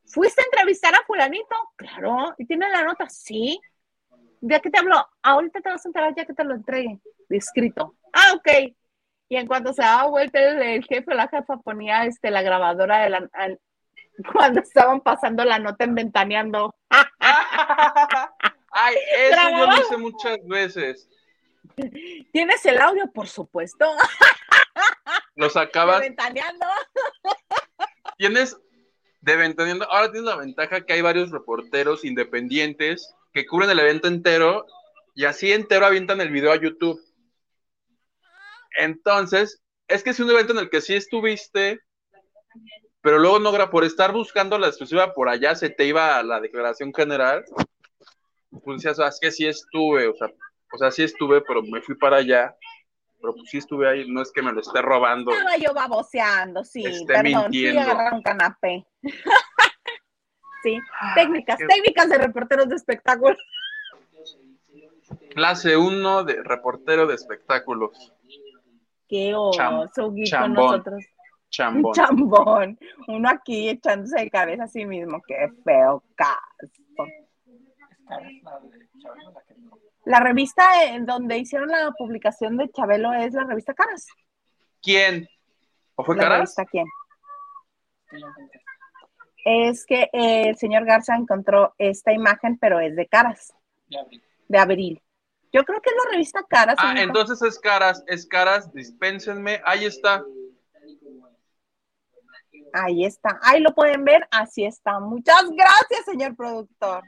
¿fuiste a entrevistar a fulanito? Claro, ¿y tiene la nota? Sí. ¿De qué te habló? Ahorita te vas a enterar ya que te lo entregue, escrito. Ah, ok. Y en cuanto se daba vuelta el, el jefe o la jefa ponía este, la grabadora de la, al- cuando estaban pasando la nota en ventaneando. Ay, eso yo lo hice muchas veces. ¿Tienes el audio? Por supuesto. Lo sacabas, Ventaneando. tienes de ventaneando, ahora tienes la ventaja que hay varios reporteros independientes que cubren el evento entero y así entero avientan el video a YouTube. Entonces, es que es un evento en el que sí estuviste, pero luego no por estar buscando la exclusiva por allá se te iba a la declaración general. Pues decías, "Ah, es que sí estuve, o sea, o sea, sí estuve, pero me fui para allá. Pero pues sí estuve ahí, no es que me lo esté robando. Estaba yo baboseando, sí, Esté perdón, sí mintiendo. agarrar un canapé. sí, técnicas, técnicas de reporteros de espectáculos. Clase 1 de reportero de espectáculos. Qué oso, Gui, con chambón. nosotros. Chambón. chambón. Uno aquí echándose de cabeza a sí mismo. Qué feo caso. La de revista en donde hicieron la publicación de Chabelo es la revista Caras. ¿Quién? ¿O fue ¿La Caras? revista quién? Es que eh, el señor Garza encontró esta imagen, pero es de Caras, Ya abrí. de abril. Yo creo que es la revista Caras. Ah, señorita. entonces es Caras, es Caras, dispénsenme. Ahí está. Ahí está. Ahí lo pueden ver. Así está. Muchas gracias, señor productor.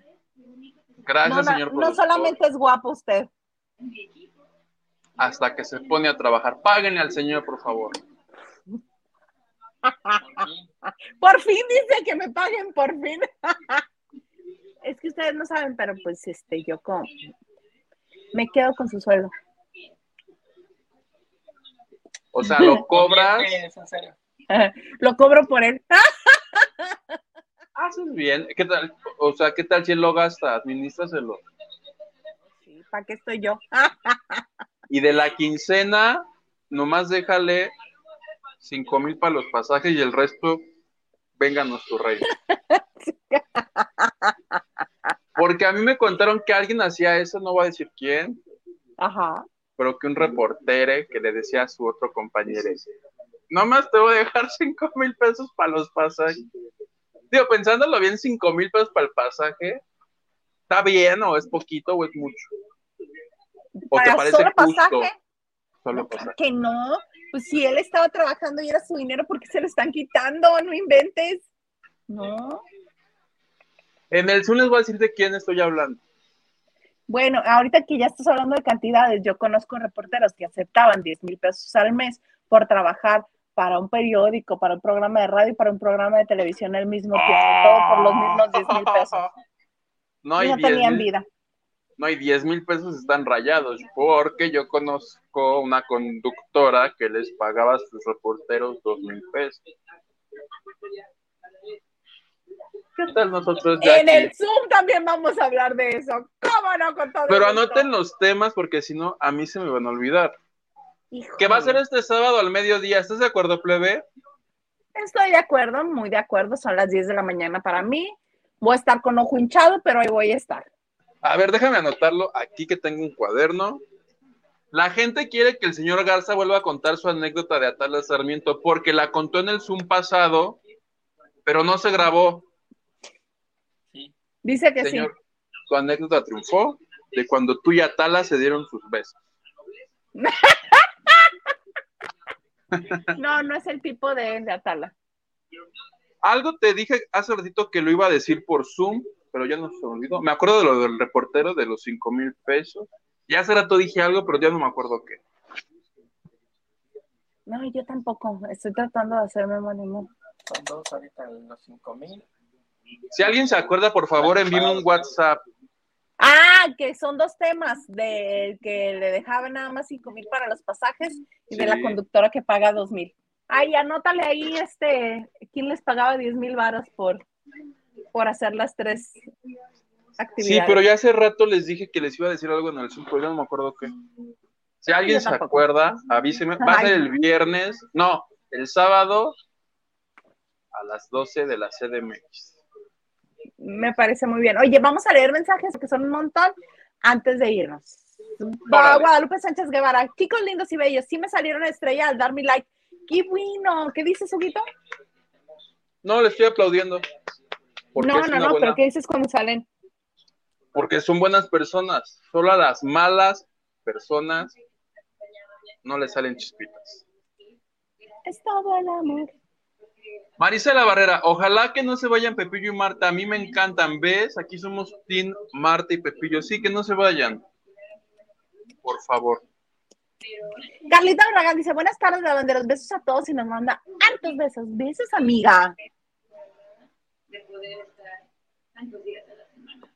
Gracias, no, no- señor no productor. solamente es guapo usted. Hasta que se pone a trabajar. Páguenle al señor, por favor. Por fin dice que me paguen, por fin. es que ustedes no saben, pero pues este, yo como me quedo con su sueldo. O sea, lo cobras. Lo cobro por él. Haces bien. ¿Qué tal? O sea, ¿qué tal si él lo gasta? Administraselo. Sí, ¿Para qué estoy yo? Y de la quincena, nomás déjale cinco mil para los pasajes y el resto, vénganos tu rey. Porque a mí me contaron que alguien hacía eso, no voy a decir quién, Ajá. pero que un reportere que le decía a su otro compañero, nomás te voy a dejar cinco mil pesos para los pasajes. Digo, pensándolo bien, cinco mil pesos para el pasaje, ¿está bien o es poquito o es mucho? ¿O te parece solo justo? pasaje. Solo pasaje. que no. Pues si él estaba trabajando y era su dinero, ¿por qué se lo están quitando? No inventes. No. En el Zoom les voy a decir de quién estoy hablando. Bueno, ahorita que ya estás hablando de cantidades, yo conozco reporteros que aceptaban 10 mil pesos al mes por trabajar para un periódico, para un programa de radio y para un programa de televisión al mismo tiempo, todo por los mismos 10 mil pesos. No Y no 10 tenían mil, vida. no hay 10 mil pesos, están rayados, porque yo conozco una conductora que les pagaba a sus reporteros 2 mil pesos. ¿Qué tal nosotros de En aquí? el Zoom también vamos a hablar de eso. ¿Cómo no? Con todo Pero gusto. anoten los temas porque si no, a mí se me van a olvidar. Híjole. ¿Qué va a ser este sábado al mediodía? ¿Estás de acuerdo, plebe? Estoy de acuerdo, muy de acuerdo. Son las 10 de la mañana para mí. Voy a estar con ojo hinchado, pero ahí voy a estar. A ver, déjame anotarlo aquí que tengo un cuaderno. La gente quiere que el señor Garza vuelva a contar su anécdota de Atala Sarmiento porque la contó en el Zoom pasado, pero no se grabó. Sí. Dice que Señor, tu anécdota triunfó de cuando tú y Atala se dieron sus besos. No, no es el tipo de, de Atala. Algo te dije hace ratito que lo iba a decir por Zoom, pero ya no se me olvidó. Me acuerdo de lo del reportero de los cinco mil pesos. Y hace rato dije algo, pero ya no me acuerdo qué. No, yo tampoco. Estoy tratando de hacerme memoria. no. Son dos ahorita los cinco mil. Si alguien se acuerda, por favor, envíeme un WhatsApp. Ah, que son dos temas, de que le dejaban nada más cinco mil para los pasajes y de Sí. la conductora que paga dos mil. Ay, anótale ahí, este, ¿quién les pagaba diez mil varos por, por hacer las tres Sí, actividades? pero ya hace rato les dije que les iba a decir algo en el Zoom, pero ya no me acuerdo qué. Si alguien Yo se acuerda, avíseme. Va a ser el viernes, no, el sábado a las 12 de la CDMX. Me parece muy bien. Oye, vamos a leer mensajes que son un montón antes de irnos. Órale. Guadalupe Sánchez Guevara, chicos lindos y bellos, sí me salieron estrellas al dar mi like. ¡Qué bueno! ¿Qué dices, Huguito? No, le estoy aplaudiendo. No, no, no, buena- pero ¿qué dices cuando salen? Porque son buenas personas. Solo a las malas personas no les salen chispitas. Es todo el amor. Marisela Barrera, ojalá que no se vayan Pepillo y Marta. A mí me encantan. ¿Ves? Aquí somos Team Marta y Pepillo. Sí, que no se vayan. Por favor. Carlita Barragán dice, buenas tardes, lavanderos. Besos a todos y nos manda hartos besos. Besos, amiga.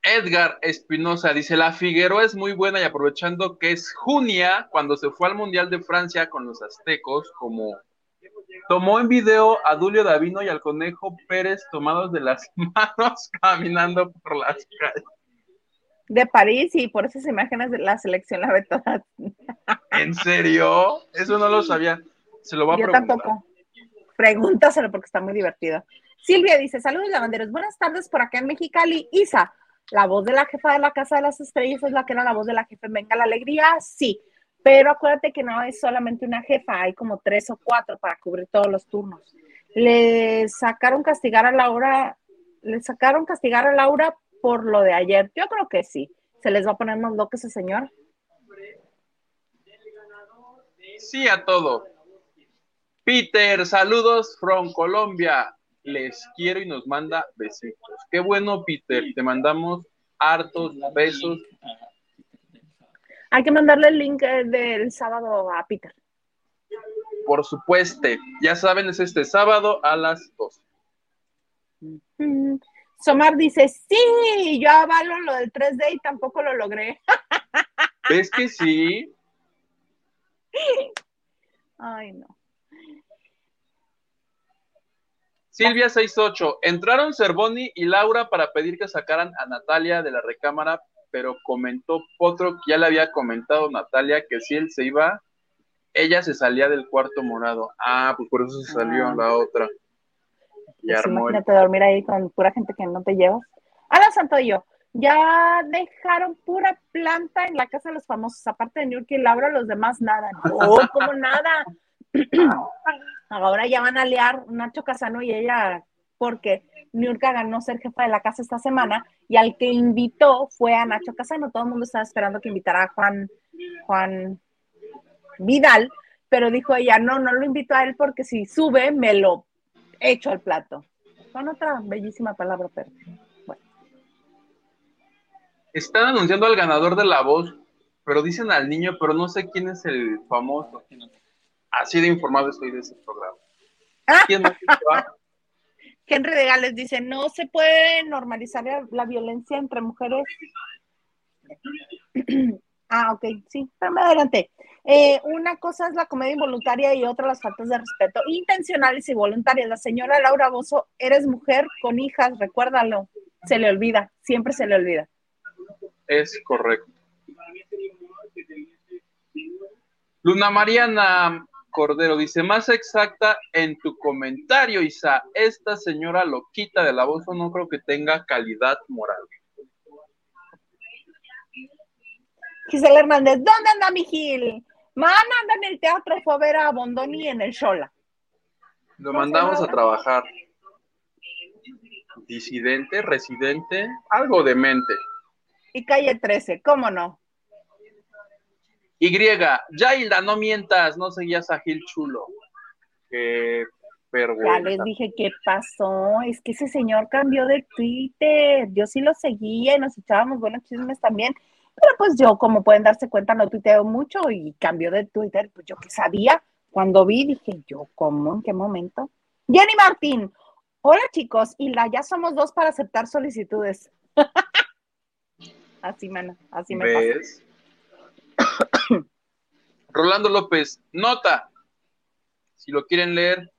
Edgar Espinosa dice, la Figueroa es muy buena y aprovechando que es Junia, cuando se fue al Mundial de Francia con los aztecos, como tomó en video a Dulio Davino y al Conejo Pérez tomados de las manos caminando por las calles. De París y por esas imágenes de la selección la ve todas. ¿En serio? Eso no lo sabía. Se lo va a Yo preguntar. tampoco. Pregúntaselo porque está muy divertido. Silvia dice, saludos lavanderos, buenas tardes por acá en Mexicali. Isa, la voz de la jefa de la Casa de las Estrellas es la que era la voz de la jefa en Venga la Alegría, sí, pero acuérdate que no es solamente una jefa, hay como tres o cuatro para cubrir todos los turnos. Le sacaron castigar a Laura, le sacaron castigar a Laura por lo de ayer. Yo creo que sí. Se les va a poner más loco ese señor. Sí a todo. Peter, saludos from Colombia. Les quiero y nos manda besitos. Qué bueno, Peter. Te mandamos hartos besos. Hay que mandarle el link eh, del sábado a Peter. Por supuesto. Ya saben, es este sábado a las 12. Mm. Somar dice, sí, yo avalo lo del 3D y tampoco lo logré. ¿Ves que sí? Ay, no. Silvia 68. Entraron Cervoni y Laura para pedir que sacaran a Natalia de la recámara, pero comentó Potro que ya le había comentado Natalia que si él se iba, ella se salía del cuarto morado. Ah, pues por eso se salió Ah. la otra. Y Pues armó el- imagínate dormir ahí con pura gente que no te llevas. Hola, Santoyo. Ya dejaron pura planta en la casa de los famosos, aparte de New y Laura, los demás nada. No, como nada. Ahora ya van a liar Nacho Casano y ella, porque Niurka ganó ser jefa de la casa esta semana y al que invitó fue a Nacho Casano. Todo el mundo estaba esperando que invitara a Juan, Juan Vidal, pero dijo ella, no, no lo invito a él porque si sube me lo echo al plato. Con otra bellísima palabra, pero bueno. Están anunciando al ganador de la voz, pero dicen al niño, pero no sé quién es el famoso. Así de informado estoy de ese programa. Ah. Henry de Gales dice, no se puede normalizar la, violencia entre mujeres. ah, ok, sí, pero me adelanté. Eh, una cosa es la comedia involuntaria y otra las faltas de respeto intencionales y voluntarias. La señora Laura Bozo, eres mujer con hijas, recuérdalo. Se le olvida, siempre se le olvida. Es correcto. Luna Mariana Cordero dice, más exacta en tu comentario, Isa, esta señora loquita de la voz no creo que tenga calidad moral. Gisela Hernández, ¿dónde anda mi Gil? Mana anda en el teatro, fue a ver a Bondoni en el Shola. Lo mandamos a trabajar. Disidente, residente, algo de mente. Y calle 13, ¿cómo no? Y, Yailda, no mientas, no seguías a Gil Chulo. Qué Ya les dije qué pasó. Es que ese señor cambió de Twitter. Yo sí lo seguía y nos echábamos buenos chismes también. Pero pues yo, como pueden darse cuenta, no tuiteo mucho y cambió de Twitter. Pues yo que sabía. Cuando vi, dije yo, ¿cómo? ¿En qué momento? Jenny Martín. Hola chicos, y la ya somos dos para aceptar solicitudes. así, mana, así me pasa. Rolando López, nota. Si lo quieren leer,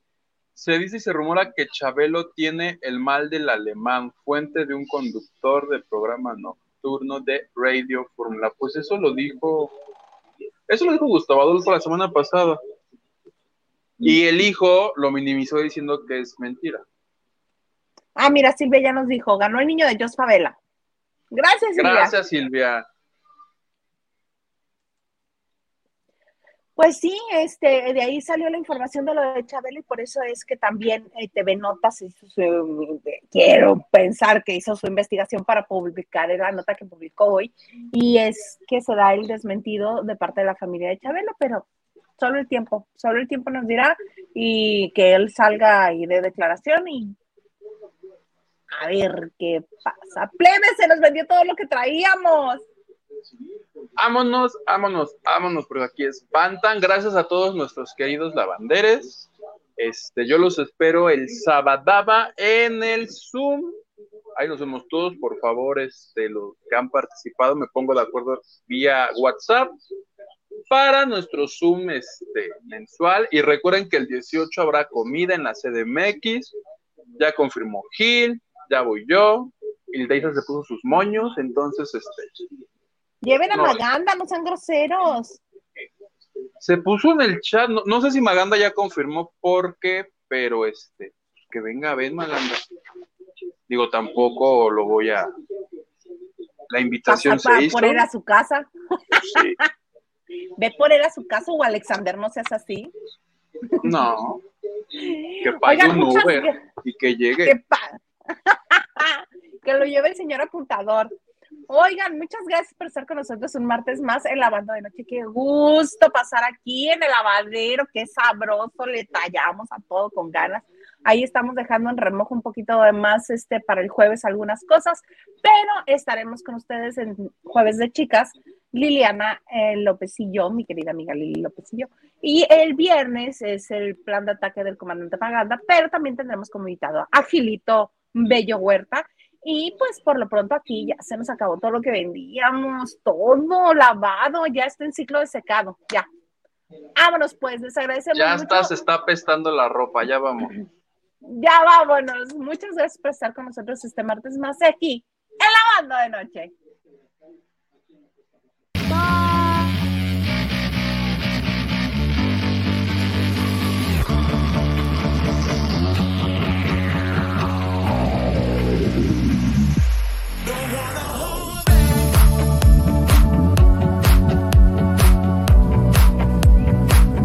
se dice y se rumora que Chabelo tiene el mal del alemán, fuente de un conductor de programa nocturno de Radio Fórmula. Pues eso lo dijo, eso lo dijo Gustavo Adolfo la semana pasada. Y el hijo lo minimizó diciendo que es mentira. Ah, mira, Silvia ya nos dijo, ganó el niño de Jos Favela. Gracias, Silvia. Gracias, Silvia. Pues sí, este, de ahí salió la información de lo de Chabelo y por eso es que también eh, TV Notas hizo su, quiero pensar que hizo su investigación para publicar la nota que publicó hoy y es que se da el desmentido de parte de la familia de Chabelo, pero solo el tiempo, solo el tiempo nos dirá y que él salga y dé declaración y a ver qué pasa. Plebe, se nos vendió todo lo que traíamos. Vámonos, vámonos, vámonos, porque aquí espantan. Gracias a todos nuestros queridos lavanderes. Este, yo los espero el sabadaba en el Zoom. Ahí nos vemos todos, por favor, este, los que han participado, me pongo de acuerdo vía WhatsApp para nuestro Zoom este, mensual. Y recuerden que el 18 habrá comida en la CDMX. Ya confirmó Gil, ya voy yo. Y Deisa se puso sus moños, entonces, este, Lleven a Maganda, no sean groseros. Se puso en el chat, no, sé si Maganda ya confirmó por qué, pero este, que venga, ven Maganda. Digo, tampoco lo voy a. La invitación se hizo. por él a su casa. Sí. Ve por él a su casa o Alexander, no seas así. No. Que pague un Uber y que llegue. Que, que lo lleve el señor apuntador. Oigan, muchas gracias por estar con nosotros un martes más en la banda de noche. Qué gusto pasar aquí en el lavadero, qué sabroso, le tallamos a todo con ganas. Ahí estamos dejando en remojo un poquito de más este, para el jueves algunas cosas, pero estaremos con ustedes en jueves de chicas, Liliana eh, López y yo, mi querida amiga Lili López y yo. Y el viernes es el plan de ataque del comandante Maganda, pero también tendremos como invitado a Gilito Bello Huerta y pues por lo pronto aquí ya se nos acabó todo lo que vendíamos, todo lavado, ya está en ciclo de secado, ya. Vámonos pues, les agradecemos. Ya está, se está apestando la ropa, ya vamos. Ya vámonos. Muchas gracias por estar con nosotros este martes más aquí en la banda de noche.